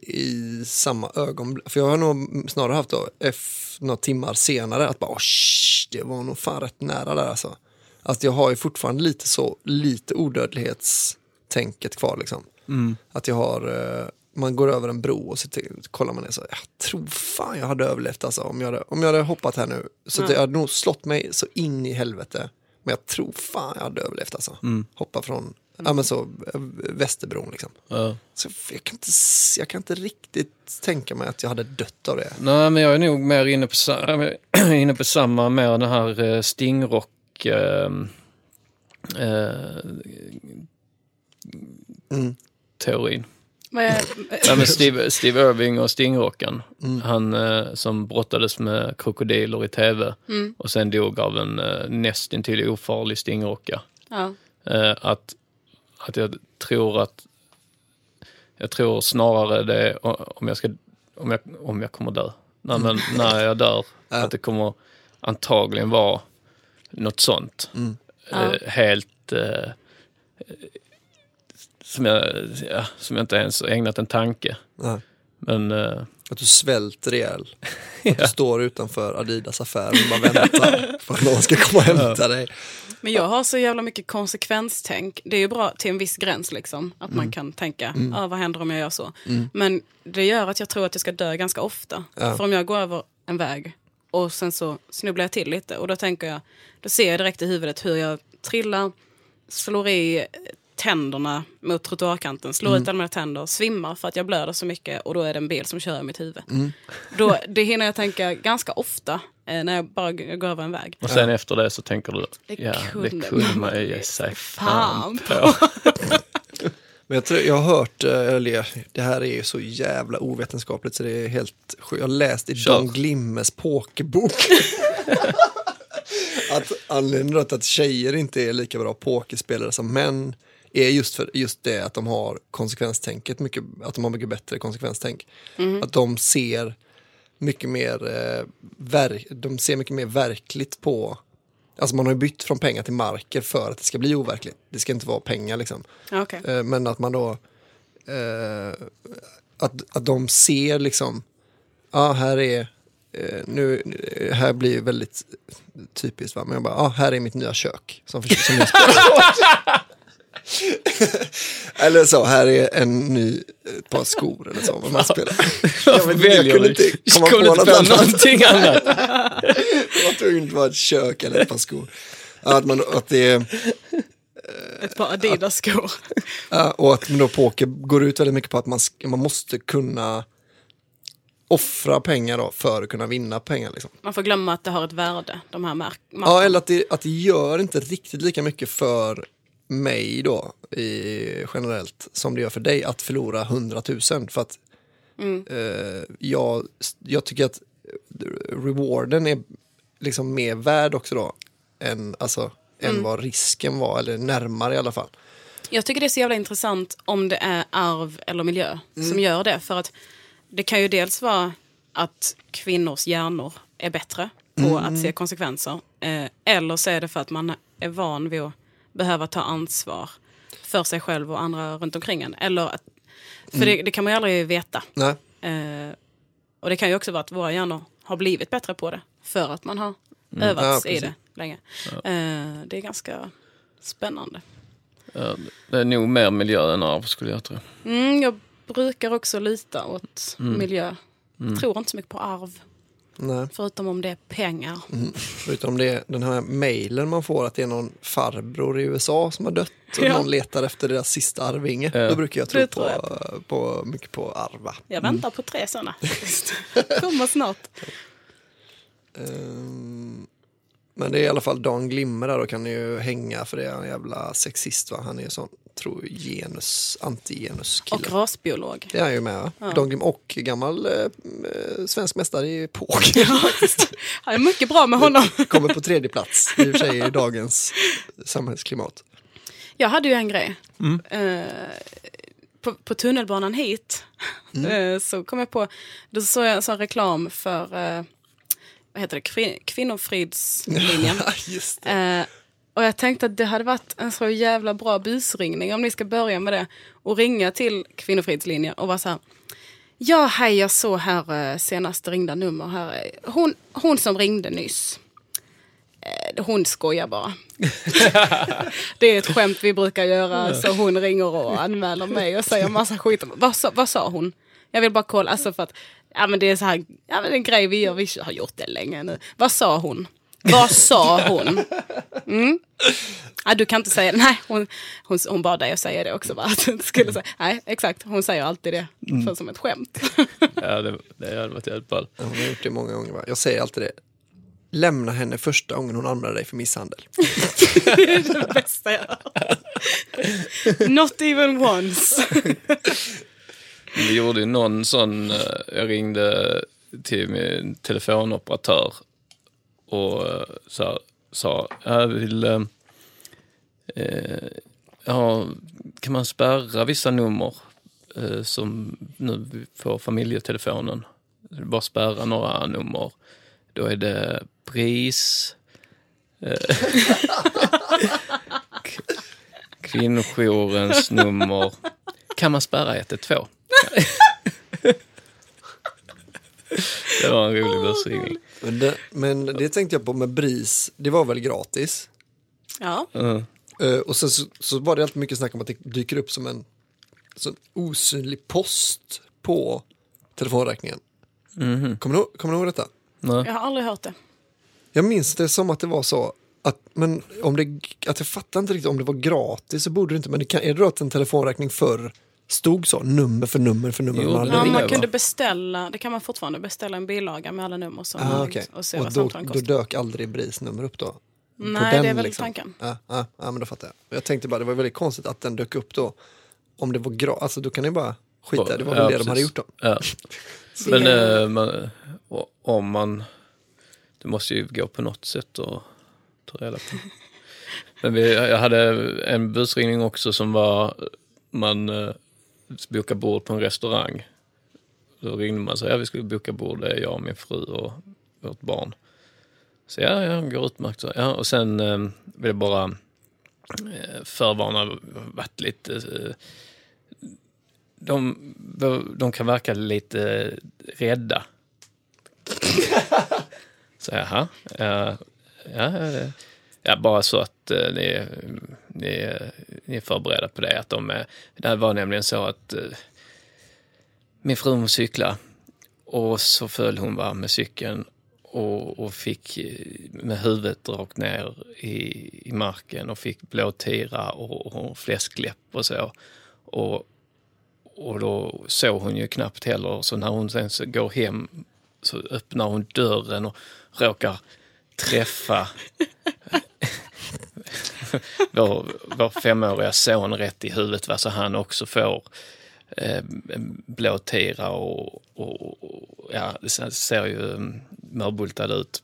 i samma ögonblick. För jag har nog snarare haft då, F, några timmar senare, att bara oh, shh, det var nog fan rätt nära där alltså. Att jag har ju fortfarande lite så, lite odödlighetstänket kvar liksom. Att jag har, eh, man går över en bro och så till, kollar man ner så, jag tror fan jag hade överlevt alltså om jag hade, om jag hade hoppat här nu. Så Ja. jag hade nog slått mig så in i helvete. Men jag tror fan jag hade överlevt alltså. Hoppa från, ja men så, eh, Västerbron liksom. Ja. Så jag kan, inte, jag kan inte riktigt tänka mig att jag hade dött av det. Nej, men jag är nog mer inne på, inne på samma, mer den här eh, stingrock... Eh, eh, Mm. Teorin. Ja, men Steve, Steve Irving och stingrocken. Mm. Han eh, som brottades med krokodiler i tv Mm. och sen dog av en eh, nästintill ofarlig stingrocka. Ja. Eh, att, att jag tror att jag tror snarare det om jag ska om jag, om jag kommer dö. Nej, men när jag dör, att det kommer antagligen vara något sånt. Ja. Eh, helt eh, som, jag, ja, som jag inte ens ägnat en tanke. Nej. Men eh, Att du svälter ihjäl. Att du står utanför Adidas affär och bara väntar på att någon ska komma och hämta dig. Men jag har så jävla mycket konsekvenstänk. Det är ju bra till en viss gräns liksom. Att Mm. man kan tänka, ah, vad händer om jag gör så? Men det gör att jag tror att jag ska dö ganska ofta. Ja. För om jag går över en väg och sen så snubblar jag till lite. Och då tänker jag, då ser jag direkt i huvudet hur jag trillar, slår i tänderna mot trottoarkanten, slår Mm. ut alla mina tänder, svimmar för att jag blöder så mycket och då är det en bil som kör i mitt huvud. Mm. Då, det hinner jag tänka ganska ofta eh, när jag bara går över en väg. och sen efter det så tänker du, Det ja kunde det kunde man man ju ge sig fan fan på. Men jag, tror, jag har hört, eh, eller det här är ju så jävla ovetenskapligt så det är helt sjukt. Jag har läst i Kör. Don Glimmes pokerbok. att anledningen till att tjejer inte är lika bra pokerspelare som män är just för just det att de har konsekvenstänket, mycket, att de har mycket bättre konsekvenstänk. Att de ser mycket mer, eh, ver- de ser mycket mer verkligt på, alltså man har ju bytt från pengar till marker för att det ska bli overkligt. Det ska inte vara pengar liksom. Okej. Eh, Men att man då, eh, att, att de ser liksom, ja här är, eh, nu, här blir väldigt typiskt va, men jag bara, ja här är mitt nya kök. Som, som jag. eller så, här är en ny, ett par skor eller så. vad Man spelar. Varför vet inte, jag kunde du? inte komma Kom på något annat. någonting annat? Det var tvungen att vara ett kök eller ett par skor. Att, man, att det är, Ett par Adidas-skor. Och att då poker går ut väldigt mycket på att man, man måste kunna offra pengar då för att kunna vinna pengar. Liksom. Man får glömma att det har ett värde, de här mark Ja, eller att det, att det gör inte riktigt lika mycket för mig då i, generellt som det gör för dig att förlora 100 000. För att eh, jag, jag tycker att rewarden är liksom mer värd också då än, alltså, än vad risken var, eller närmare i alla fall. Jag tycker det är så jävla intressant om det är arv eller miljö som gör det. För att det kan ju dels vara att kvinnors hjärnor är bättre på att se konsekvenser. Eh, eller så är det för att man är van vid att behöva ta ansvar för sig själv och andra runt omkring en. Eller att, för det, det kan man ju aldrig veta. Eh, och det kan ju också vara att våra hjärnor har blivit bättre på det för att man har Ja, övats i precis. det länge. Eh, det är ganska spännande. Ja, det är nog mer miljö än arv skulle jag tro. Mm, jag brukar också lita åt Mm. miljö. Tror inte så mycket på arv, Nej. förutom om det är pengar. Utom det, den här mejlen man får att det är någon farbror i USA som har dött och Ja. någon letar efter deras sista arvinge. Ja. Då brukar jag tro Det på, tror på, mycket på arva. Jag väntar på tre sådana. Kommer snart. Ehm, men det är i alla fall Dan Glimmer där, då kan ni ju hänga för det är en jävla sexist va? Han är ju sån, tror genus, anti-genus kille. Och rasbiolog. Det är han ju med? Dan Glimmer och gammal eh, eh, svensk mästare i poker. Han är mycket bra med honom. Kommer på tredje plats i och för sig i dagens samhällsklimat. Jag hade ju en grej. Eh, på, på tunnelbanan hit eh, så kom jag på, då såg jag en sån reklam för, eh, vad heter det, Kvin Kvinnofridslinjen. Just det. Eh, och jag tänkte att det hade varit en så jävla bra busringning om ni ska börja med det. Och ringa till Kvinnofridslinjen och vara så här. Ja, hej, jag såg här eh, senaste ringda nummer här. Hon, hon som ringde nyss. Eh, hon skojar bara. det är ett skämt vi brukar göra. Så hon ringer och anmäler mig och säger massa skit. Vad sa, vad sa hon? Jag vill bara kolla. Alltså för att, ja men det är så här, ja men det är en grej vi gör. Vi har gjort det länge nu. Vad sa hon? Vad sa hon? Mm. Ja, du kan inte säga det. Nej, hon, hon, hon bad dig att säga det också. Va? Att du inte skulle säga. Nej, exakt. Hon säger alltid det för som ett skämt. Ja, det, det hade varit jävligt ball. Ja, Hon har gjort det många gånger. Va? Jag säger alltid det. Lämna henne första gången hon anmäler dig för misshandel. det är det bästa jag har. Not even once. Vi gjorde ju någon sån, eh, jag ringde till min telefonoperatör och eh, så, sa, jag vill, eh, eh, ja, kan man spärra vissa nummer eh, som nu på familjetelefonen? Bara spärra några nummer. Då är det BRIS, eh, kvinnojourens nummer. Kan man spärra 112? det var en rolig bussringning. Men det, men det tänkte jag på med BRIS. Det var väl gratis? Ja. Mm. Eh, och sen så, så var det alltid mycket snack om att det dyker upp som en så osynlig post på telefonräkningen. Mhm. Kommer, du, kommer du ihåg detta? Nej. Jag har aldrig hört det. Jag minns det som att det var så att, men om det, att jag fattar inte riktigt om det var gratis så borde det inte, men det kan, är det då att en telefonräkning förr stod så, nummer för nummer för nummer? Jo, man Ja, man kunde beställa, det kan man fortfarande beställa en bilaga med alla nummer som Ah, ringt och se Och vad då, samtalen då kostar. dök aldrig BRIS nummer upp då? Nej, det är väl tanken. Ja, ja, ja, men då fattar jag. Jag tänkte bara, det var väldigt konstigt att den dök upp då. Om det var gratis, alltså då kan ni bara skita, det var väl Ja, det de hade precis. gjort då. Ja. Men eh, man, om man... Du måste ju gå på något sätt och ta reda på. Men vi, jag hade en busringning också som var... Man Boka bord på en restaurang. Då ringde man och sa ja, vi skulle boka bord, det är jag, min fru och vårt barn. Så ja, ja, går utmärkt. Så, ja, och sen eh, vill jag bara eh, förvarna, varit lite... Eh, de, de kan verka lite eh, rädda. Så jaha, ja, ja, ja, bara så att eh, ni, ni, ni är förberedda på det. Att de, är- det var nämligen så att eh, min fru hon cyklade och så föll hon va, med cykeln och, och fick eh, med huvudet rakt ner i, i marken och fick blåtira och, och fläskläpp och så. Och, och då såg hon ju knappt heller, så när hon sen så går hem så öppnar hon dörren och råkar träffa vår, vår femåriga son rätt i huvudet, va, så han också får eh, blåtira och, och, och ja, det ser- ju mm, mörbultad ut.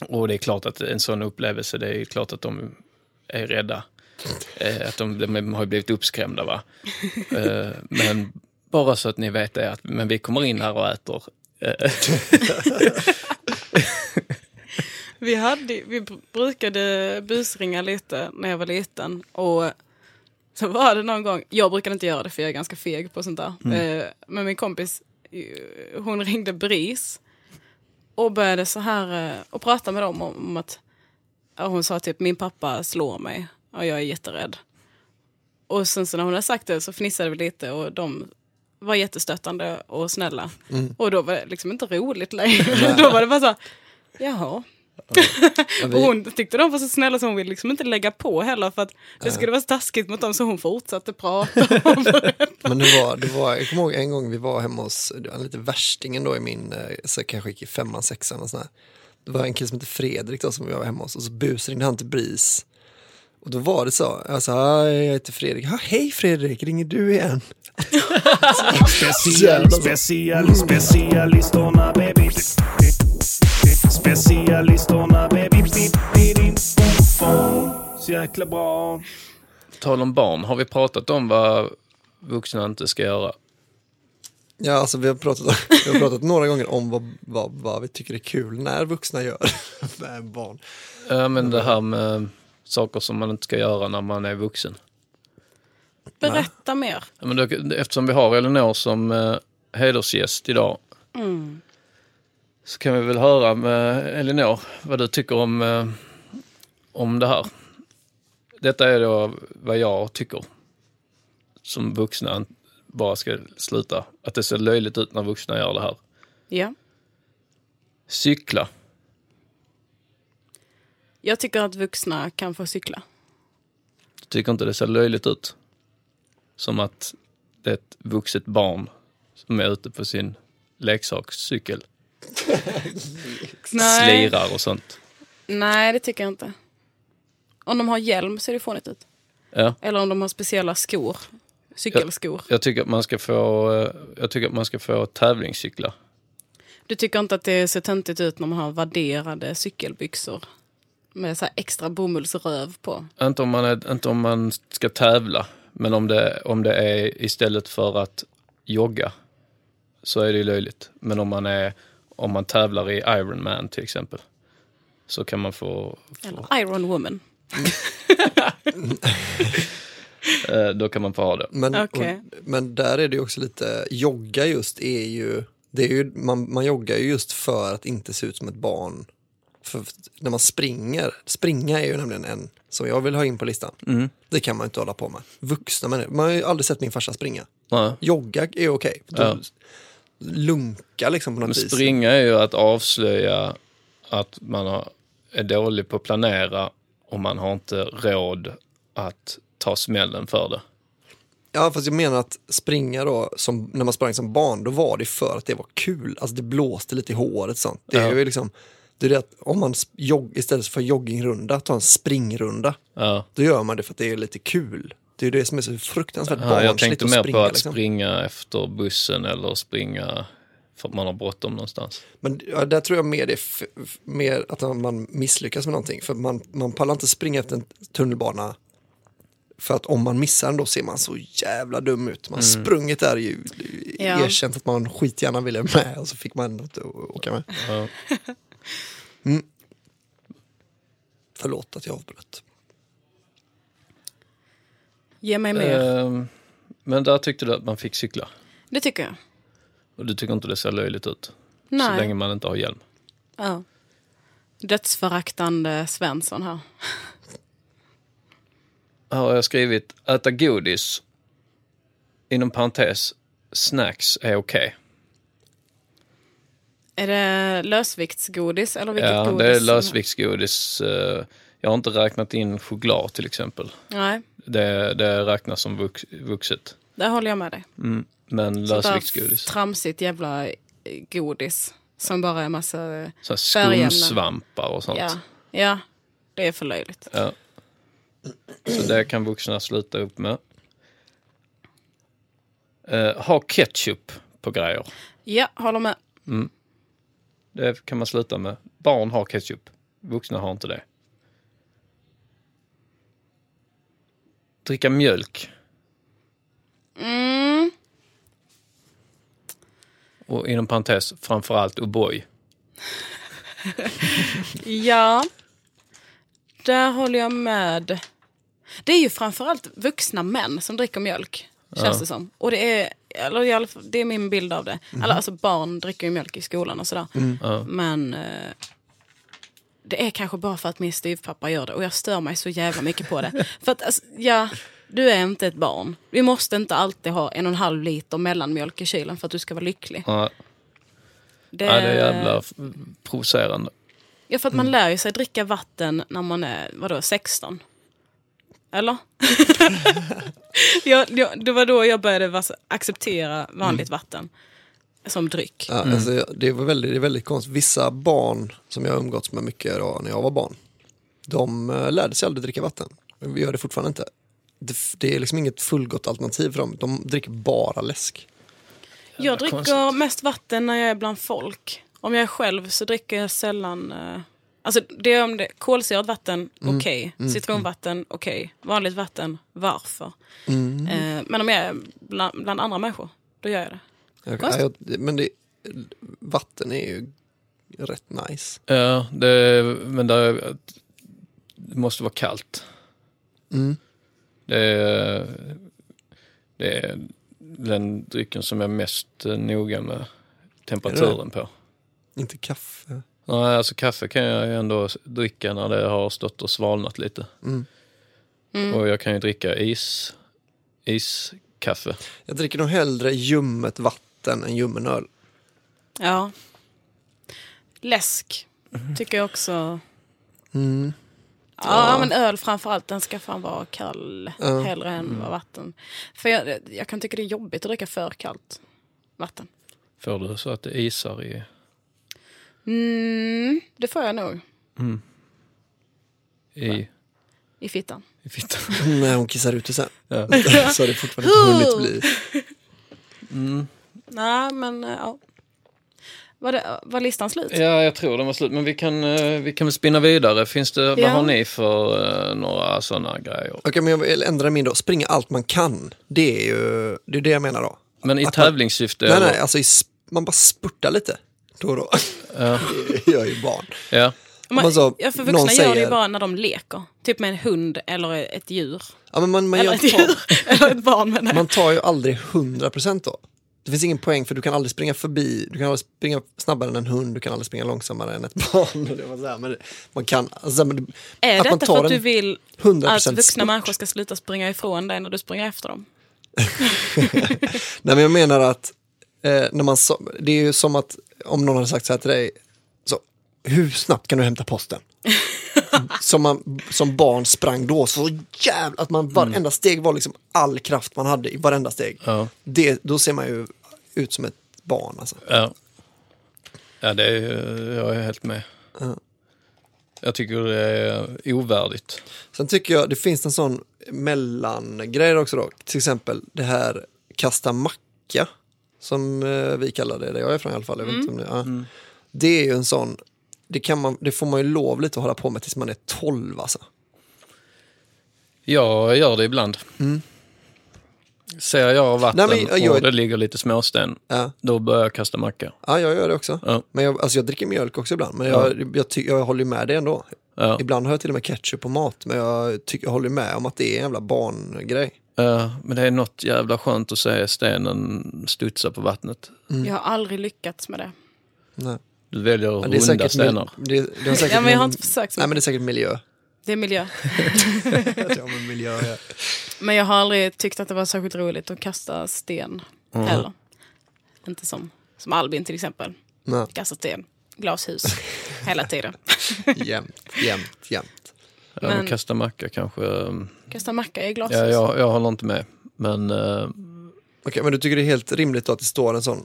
Och det är klart att en sån upplevelse, det är klart att de är rädda. Eh, att de, de har ju blivit uppskrämda. Va? Eh, men bara så att ni vet det, att men vi kommer in här och äter. Eh, Vi, hade, vi br- brukade busringa lite när jag var liten. Och så var det någon gång, jag brukade inte göra det för jag är ganska feg på sånt där. Mm. Eh, men min kompis, eh, hon ringde BRIS. Och började så här eh, och prata med dem om, om att, hon sa typ min pappa slår mig och jag är jätterädd. Och sen så när hon hade sagt det så fnissade vi lite och de var jättestöttande och snälla. Och då var det liksom inte roligt längre. då var det bara så här, jaha. Ja, vi- Och hon tyckte de var så snälla så hon ville liksom inte lägga på heller för att det skulle vara så taskigt mot dem så hon fortsatte prata. Men det var, det var, jag kommer ihåg en gång vi var hemma hos, det var lite värstingen då i min, eh, så jag kanske gick i femman, sexan och sådär. Det var en kille som hette Fredrik då som vi var hemma hos och så busringde han till BRIS. Och då var det så, jag sa, "Hej, jag heter Fredrik. Ja, hej Fredrik, ringer du igen? Special, special, specialisterna baby. Specialisterna baby. Så jäkla bra. tal om barn, har vi pratat om vad, vuxna inte ska göra. Ja, alltså vi har pratat, vi har pratat några gånger om vad, vad, vad vi tycker är kul när vuxna gör med barn. Ja, men det här med saker som man inte ska göra när man är vuxen. Berätta mer. Ja, men då, eftersom vi har Elinor som eh, hedersgäst idag Mm. Så kan vi väl höra med Elinor vad du tycker om, eh, om det här. Detta är då vad jag tycker som vuxna bara ska sluta. Att det ser löjligt ut när vuxna gör det här. Ja. Cykla. Jag tycker att vuxna kan få cykla. Du tycker inte det ser löjligt ut? Som att det är ett vuxet barn som är ute på sin leksakscykel. Slirar och sånt. Nej, det tycker jag inte. Om de har hjälm ser det fånigt ut. Ja. Eller om de har speciella skor. Cykelskor. Jag tycker att man ska få, eh, jag tycker att man ska få tävlingscykla. Du tycker inte att det ser töntigt ut när man har vadderade cykelbyxor? Med så extra bomullsröv på. Inte om man, är, inte om man ska tävla, men om det, om det är istället för att jogga så är det ju löjligt. Men om man, är, om man tävlar i Ironman till exempel så kan man få, få Eller Iron Woman. eh, då kan man få ha det. Men, Okej. och, men där är det ju också lite, jogga just är ju, det är ju man, man joggar ju just för att inte se ut som ett barn. För när man springer, springa är ju nämligen en som jag vill ha in på listan. Mm. Det kan man inte hålla på med. Vuxna människor, man har ju aldrig sett min farsa springa. Nej. Jogga är okej. Ja. Lunka liksom på något Men vis. springa är ju att avslöja att man är dålig på att planera och man har inte råd att ta smällen för det. Ja, fast jag menar att springa då, som, när man sprang som barn, då var det för att det var kul. Alltså det blåste lite i håret sånt. Det är Ja. ju liksom, det är det att om man jogg, istället för joggingrunda tar en springrunda, Ja. då gör man det för att det är lite kul. Det är det som är så fruktansvärt Ja, jag barnsligt tänkte att mer springa. på att liksom. springa efter bussen eller springa för att man har bråttom någonstans. Men ja, där tror jag mer det mer att man misslyckas med någonting. För man, man pallar inte springa efter en tunnelbana. För att om man missar den då ser man så jävla dum ut. Man Mm. sprungit där ju, Ja. erkänt att man skitgärna ville med och så fick man ändå inte åka med. Ja. Mm. Förlåt att jag avbröt. Ge mig mer. Ehm, Men där tyckte du att man fick cykla. Det tycker jag. Och du tycker inte det ser löjligt ut? Så Nej. länge man inte har hjälm. Ja. Dödsföraktande Svensson här. Här har jag skrivit äta godis. Inom parentes, snacks är okej. Är det lösviktsgodis eller vilket Ja, godis? det är som- lösviktsgodis. Eh, Jag har inte räknat in choklad till exempel. Nej, Det, det räknas som vux, vuxet. där håller jag med dig. Mm. Men lösviktsgodis. Tramsigt jävla eh, godis. Som bara är massa Så färgämnen. skumsvampar och sånt. Ja, ja, det är för löjligt. Ja. Så det kan vuxna sluta upp med. Eh, ha ketchup på grejer. Ja, håller med. Det kan man sluta med. Barn har ketchup. Vuxna har inte det. Dricka mjölk. Mm. Och inom parentes, framförallt O'boy. Ja, där håller jag med. Det är ju framförallt vuxna män som dricker mjölk, känns det som. Och det är, eller det är min bild av det. Eller, alltså barn dricker ju mjölk i skolan och sådär. Men eh, det är kanske bara för att min styvpappa gör det och jag stör mig så jävla mycket på det. för att, alltså, ja, du är inte ett barn. Vi måste inte alltid ha en och en halv liter mellanmjölk i kylen för att du ska vara lycklig. Ja, Det, ja, det är jävla provocerande. Ja, för att man lär ju sig dricka vatten när man är, vadå, 16? Eller? jag, jag, det var då jag började acceptera vanligt vatten som dryck. Ja, alltså, det, var väldigt, det är väldigt konstigt. Vissa barn som jag har umgåtts med mycket då, när jag var barn, de eh, lärde sig aldrig dricka vatten. Vi gör det fortfarande inte. Det, det är liksom inget fullgott alternativ för dem. De dricker bara läsk. jag dricker konstigt. mest vatten när jag är bland folk. Om jag är själv så dricker jag sällan... eh, Alltså det är om det kolsyrat vatten, Mm, okej. mm, Citronvatten, okej. Vanligt vatten, varför? Mm. Eh, men om jag är bland, bland andra människor, då gör jag det. Jag, jag, men det, vatten är ju rätt nice. Ja, det, men det, det måste vara kallt. Mm. Det är, det är den drycken som jag är mest eh, noga med temperaturen på. Inte kaffe. Nej, alltså kaffe kan jag ju ändå dricka när det har stått och svalnat lite. Mm. Mm. Och jag kan ju dricka is, iskaffe. Jag dricker nog hellre ljummet vatten än ljummen öl. Ja. Läsk tycker jag också. Mm. Ja, Ja. men öl framförallt, den ska fan vara kall Ja. hellre än vara vatten. För jag, jag kan tycka det är jobbigt att dricka för kallt vatten. Får du så att det isar i... Mm, det får jag nog Mm. I, i fittan. i fittan. Nej, hon kissar ut det sen. Ja. Så har det fortfarande inte hunnit bli. Mm. Nej, men eh, ja. Var, det, var listan slut? Ja, jag tror den var slut. Men vi kan, eh, vi kan väl spinna vidare. Finns det, Vad Ja. har ni för eh, några sådana grejer? Okej, men jag vill ändra min då. Springa allt man kan. Det är ju det, är det jag menar då. Men i Att man- tävlingssyfte? Nej, eller? nej, alltså i, man bara spurtar lite. Då och då. Ja. Det gör ju barn. ja. Man, Man sa- ja, för någon vuxna gör det ju säger- bara när de leker. Typ med en hund eller ett djur. Ja, men man, man, eller gör, ett djur. eller ett barn menar man tar ju aldrig 100% då. Det finns ingen poäng för du kan aldrig springa förbi, du kan aldrig springa snabbare än en hund, du kan aldrig springa långsammare än ett barn. Här, men man kan, alltså, men Är att detta för att du vill 100% att vuxna spurt. människor ska sluta springa ifrån dig när du springer efter dem? Nej men jag menar att eh, när man det är ju som att om någon hade sagt så här till dig, så, hur snabbt kan du hämta posten? Som, man, som barn sprang då så jävla, att man varenda steg var liksom all kraft man hade i varenda steg. Ja. Det, då ser man ju ut som ett barn alltså. Ja, ja det är, jag är helt med. Ja. Jag tycker det är ovärdigt. Sen tycker jag det finns en sån mellangrej också då, till exempel det här kasta macka, som eh, vi kallar det, där jag är från i alla fall. Jag vet inte om det, ja. det är ju en sån, det, kan man, det får man ju lov lite att hålla på med tills man är 12 alltså. Jag gör det ibland. Mm. Ser jag vatten Nej, men jag- och det ligger lite småsten, Ja. då börjar jag kasta macka. Ja, jag gör det också. Ja. Men jag, alltså jag dricker mjölk också ibland, men jag, jag, ty, jag håller med det ändå. Ja. Ibland har jag till och med ketchup på mat, men jag, ty, jag håller med om att det är en jävla barngrej. Ja, men det är något jävla skönt att se stenen studsa på vattnet. Jag har aldrig lyckats med det. Nej. Du väljer Ja, runda stenar. Det, det har säkert Ja, men jag har inte försökt så Nej, men det är säkert miljö. Det är miljö. ja, men miljö ja. Men jag har aldrig tyckt att det var särskilt roligt att kasta sten Mhm. heller. Inte som, som Albin till exempel. Nej. Kasta sten, glashus, hela tiden. Jämt, jämt, jämt. Ja, men Men- kasta macka kanske. um, Kasta macka i glashus. Ja, jag, jag håller inte med. Men eh, Okej, men du tycker det är helt rimligt då att det står en sån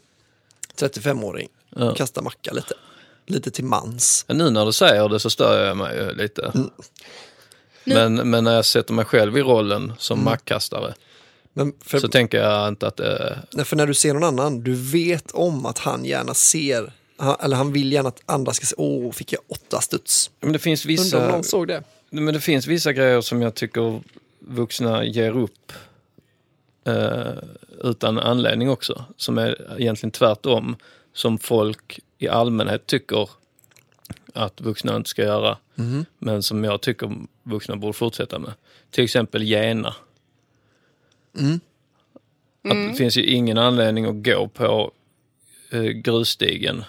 35-åring, Ja. kasta macka lite. Lite till mans. nu när du säger det så stör jag mig lite. Mm. Men, men när jag sätter mig själv i rollen som mackkastare Men för, så tänker jag inte att det... nej, för när du ser någon annan, du vet om att han gärna ser, han, eller han vill gärna att andra ska se, åh, fick jag åtta studs. Men det finns Undrar om vissa, någon såg det. men det finns vissa grejer som jag tycker vuxna ger upp eh, utan anledning också. Som är egentligen tvärtom. Som folk i allmänhet tycker att vuxna inte ska göra. Mhm. Men som jag tycker vuxna borde fortsätta med. Till exempel gena. Mm. Att det finns ju ingen anledning att gå på eh, grusstigen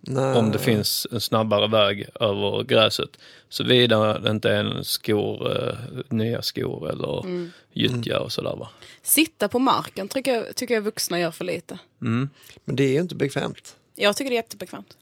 Nej. om det finns en snabbare väg över gräset. Såvida det inte är en skor, eh, nya skor eller Mm. gyttja och sådär va. Sitta på marken tycker jag, tycker jag vuxna gör för lite. Mm. Men det är ju inte bekvämt. Jag tycker det är jättebekvämt.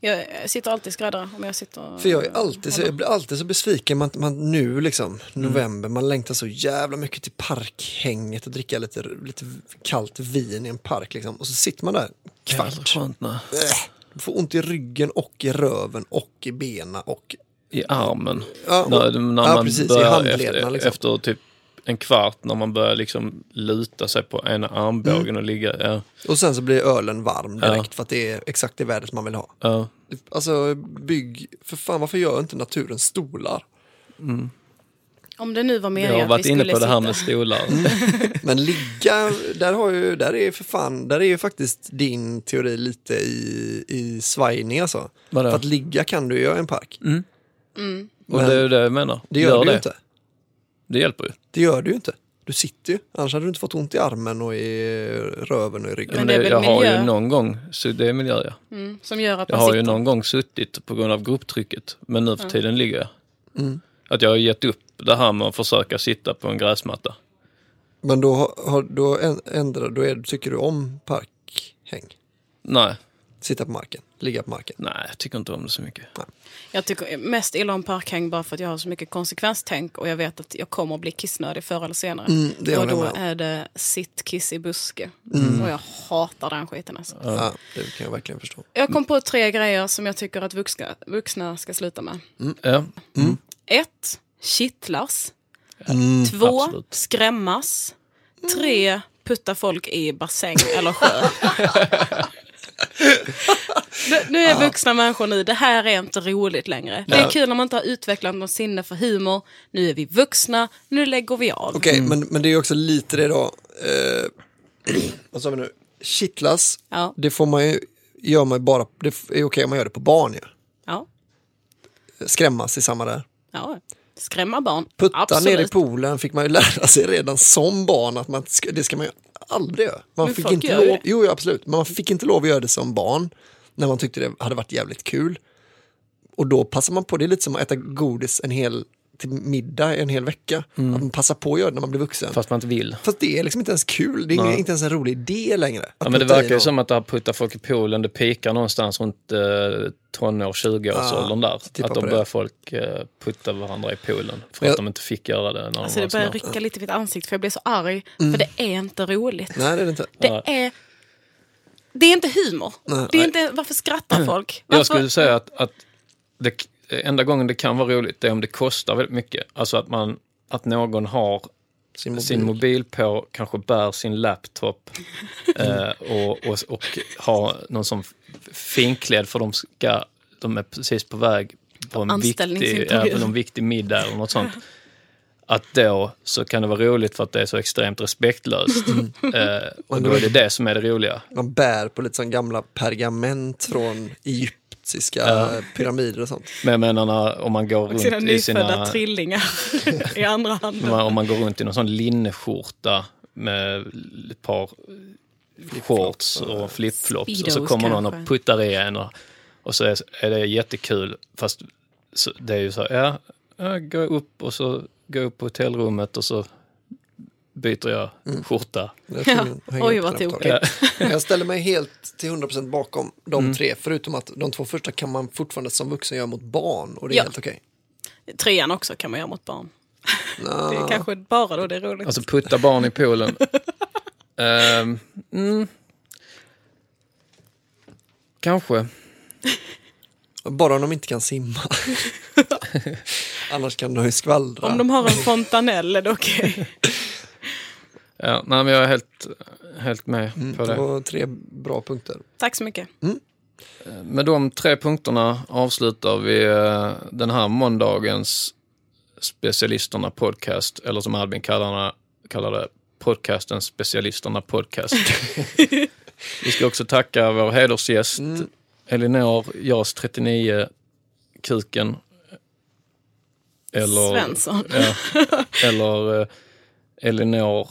Jag sitter alltid skräddare om jag sitter... För jag, är alltid så, jag blir alltid så besviken, man, man, nu liksom, november, man längtar så jävla mycket till parkhänget och dricka lite, lite kallt vin i en park liksom. Och så sitter man där Jävla kvart. skönt nej. Äh, får ont i ryggen och i röven och i benen och I armen. Ja, när, och- när ja, man precis, börjar efter, liksom. efter typ en kvart när man börjar liksom luta sig på ena armbågen Mm. och ligga. Ja, Och sen så blir ölen varm direkt Ja. för att det är exakt det vädret man vill ha. ja. Alltså bygg, för fan varför gör inte naturen stolar? Om det nu var Vi meningen har att varit vi inne skulle på det här sitta. med stolar. Men ligga, där har ju, där är för fan, där är ju faktiskt din teori lite i, i svajning alltså. Vadå? För att ligga kan du göra i en park. Mm. Mm. Och det är ju det jag menar. Det gör, du det. ju inte. Det hjälper ju. Det gör du ju inte. Du sitter ju, annars hade du inte fått ont i armen och i röven och i ryggen. Men det är jag har miljö? ju någon gång, så det är miljö ja. Mm, som gör att Jag har sitter. ju någon gång suttit på grund av grupptrycket, men nu för tiden ligger jag. Mm. Att jag har gett upp det här med att försöka sitta på en gräsmatta. Men då, har- då änd- ändrar, då är, tycker du om parkhäng? Nej, Sitta på marken, ligga på marken? nej, jag tycker inte om det så mycket. Jag tycker mest illa om parkhäng bara för att jag har så mycket konsekvenstänk och jag vet att jag kommer att bli kissnödig förr eller senare. Mm, det och då med är det sitt kiss i buske. Mm. Och jag hatar den skiten alltså. Ja, det kan jag verkligen förstå. Jag kom på tre grejer som jag tycker att vuxna, vuxna ska sluta med. Ja. Mm. Ett, Kittlas. Mm, Två, absolut. Skrämmas. Tre, putta folk i bassäng eller sjö. Nu- är vuxna människor nu, det här är inte roligt längre. Det är kul när man inte har utvecklat någon sinne för humor. Nu är vi vuxna, nu lägger vi av. Okej, men, men det är också lite det då. Eh, vad sa vi nu? Kittlas, Ja. det får man ju, gör man ju bara, det är okej om man gör det på barn ju. Ja. Skrämmas i samma där. Ja. Skrämma barn, Putta absolut. ner i poolen fick man ju lära sig redan som barn att man ska, det ska man ju aldrig göra. Man Men fick inte lov, jo, jo absolut, men man fick inte lov att göra det som barn när man tyckte det hade varit jävligt kul. Och då passar man på, det är lite som att äta godis en hel till middag en hel vecka. Att man passar på att göra det när man blir vuxen. Fast man inte vill. Fast det är liksom inte ens kul, det är Nej. inte ens en rolig idé längre. Ja, men det i verkar ju som att det här putta folk i poolen, det pikar någonstans runt eh, tonår, 20-årsåldern där. tippar Att då det. bör folk eh, putta varandra i poolen. För jag- att de inte fick göra det när Alltså de det börjar rycka lite vid ett ansikte för jag blir så arg. För det är inte roligt. Nej, det är det inte. Det Ja. är... Det är inte humor. Nej. det är inte, varför skrattar folk? Varför? Jag skulle säga att, att det, enda gången det kan vara roligt det är om det kostar väldigt mycket. Alltså att, man, att någon har Sin mobil. sin mobil på, kanske bär sin laptop eh, och, och, och har någon som finklädd för de, ska, de är precis på väg på en, viktig, på någon viktig middag eller något sånt. Att då så kan det vara roligt för att det är så extremt respektlöst. Eh, och då är det det som är det roliga. Man bär på lite sån gamla pergament från egyptiska Ja. pyramider och sånt. Men jag menar när, om man går Och runt sina i nyfödda sina... trillingar i andra handen. Om man, går runt i någon sån linneskjorta med ett par shorts och flipflops och så kommer någon kanske. och puttar i en och, och så är, är det jättekul. Fast så, det är ju så, ja, ja, gå upp och så gå upp på hotellrummet och så byter jag skjorta. Jag tror Ja. Oj, vad tokigt. Jag ställer mig helt till 100% bakom de Mm. tre, förutom att de två första kan man fortfarande som vuxen göra mot barn och det är Ja. helt okej. Trean också kan man göra mot barn. Nå, Det är kanske bara då det är roligt. Alltså putta barn i poolen. Ehm, mm. Kanske. Bara om de inte kan simma. Annars kan de ju skvallra. Om de har en fontanell är det okej. Ja, nej, men jag är helt, helt med Mm, på det det. var tre bra punkter. Tack så mycket. Med de tre punkterna avslutar vi eh, den här måndagens Specialisterna podcast, eller som Albin kallar det, kallar det podcasten Specialisterna podcast. vi ska också tacka vår hedersgäst Elinor Jas 39 Kuken. Eller, Svensson. Ja, eller eh, Elinor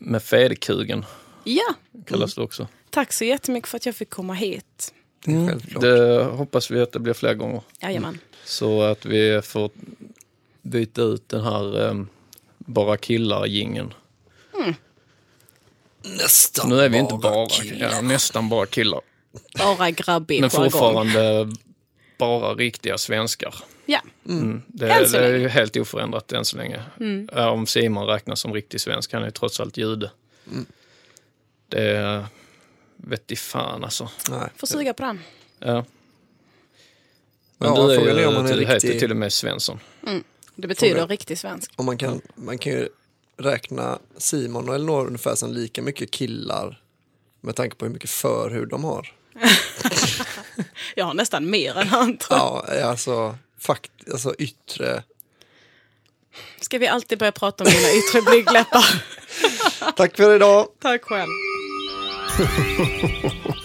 med Fedekugen Ja, kallas det också. tack så jättemycket för att jag fick komma hit. Självklart. Det hoppas vi att det blir fler gånger. Jajamän. Så att vi får byta ut den här um, bara killar-gingen. Nästan Nu är vi inte bara, killar. ja, nästan bara killar. Bara grabbig Men fortfarande bara riktiga svenskar. Ja, Mm. Det, Än så det är länge. ju helt oförändrat än så länge. Mm. Om Simon räknas som riktig svensk, han är ju trots allt jude. Mm. Det vet i fan alltså. Nej. får suga på den. Ja. Men Ja, du är frågan ju, är om man är heter riktig- till och med Svensson. Det betyder Fråga. riktig svensk. Och man kan, man kan ju räkna Simon och Elinor ungefär som lika mycket killar med tanke på hur mycket förhud de har. Jag har nästan mer än han tror. Ja, alltså, fakt, alltså yttre. Ska vi alltid börja prata om mina yttre blygdläppar? Tack för idag. Tack själv.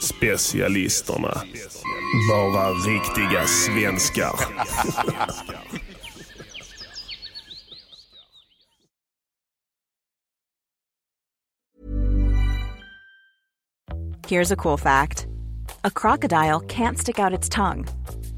Specialisterna. Bara riktiga svenskar. Here's a cool fact a crocodile can't stick out its tongue.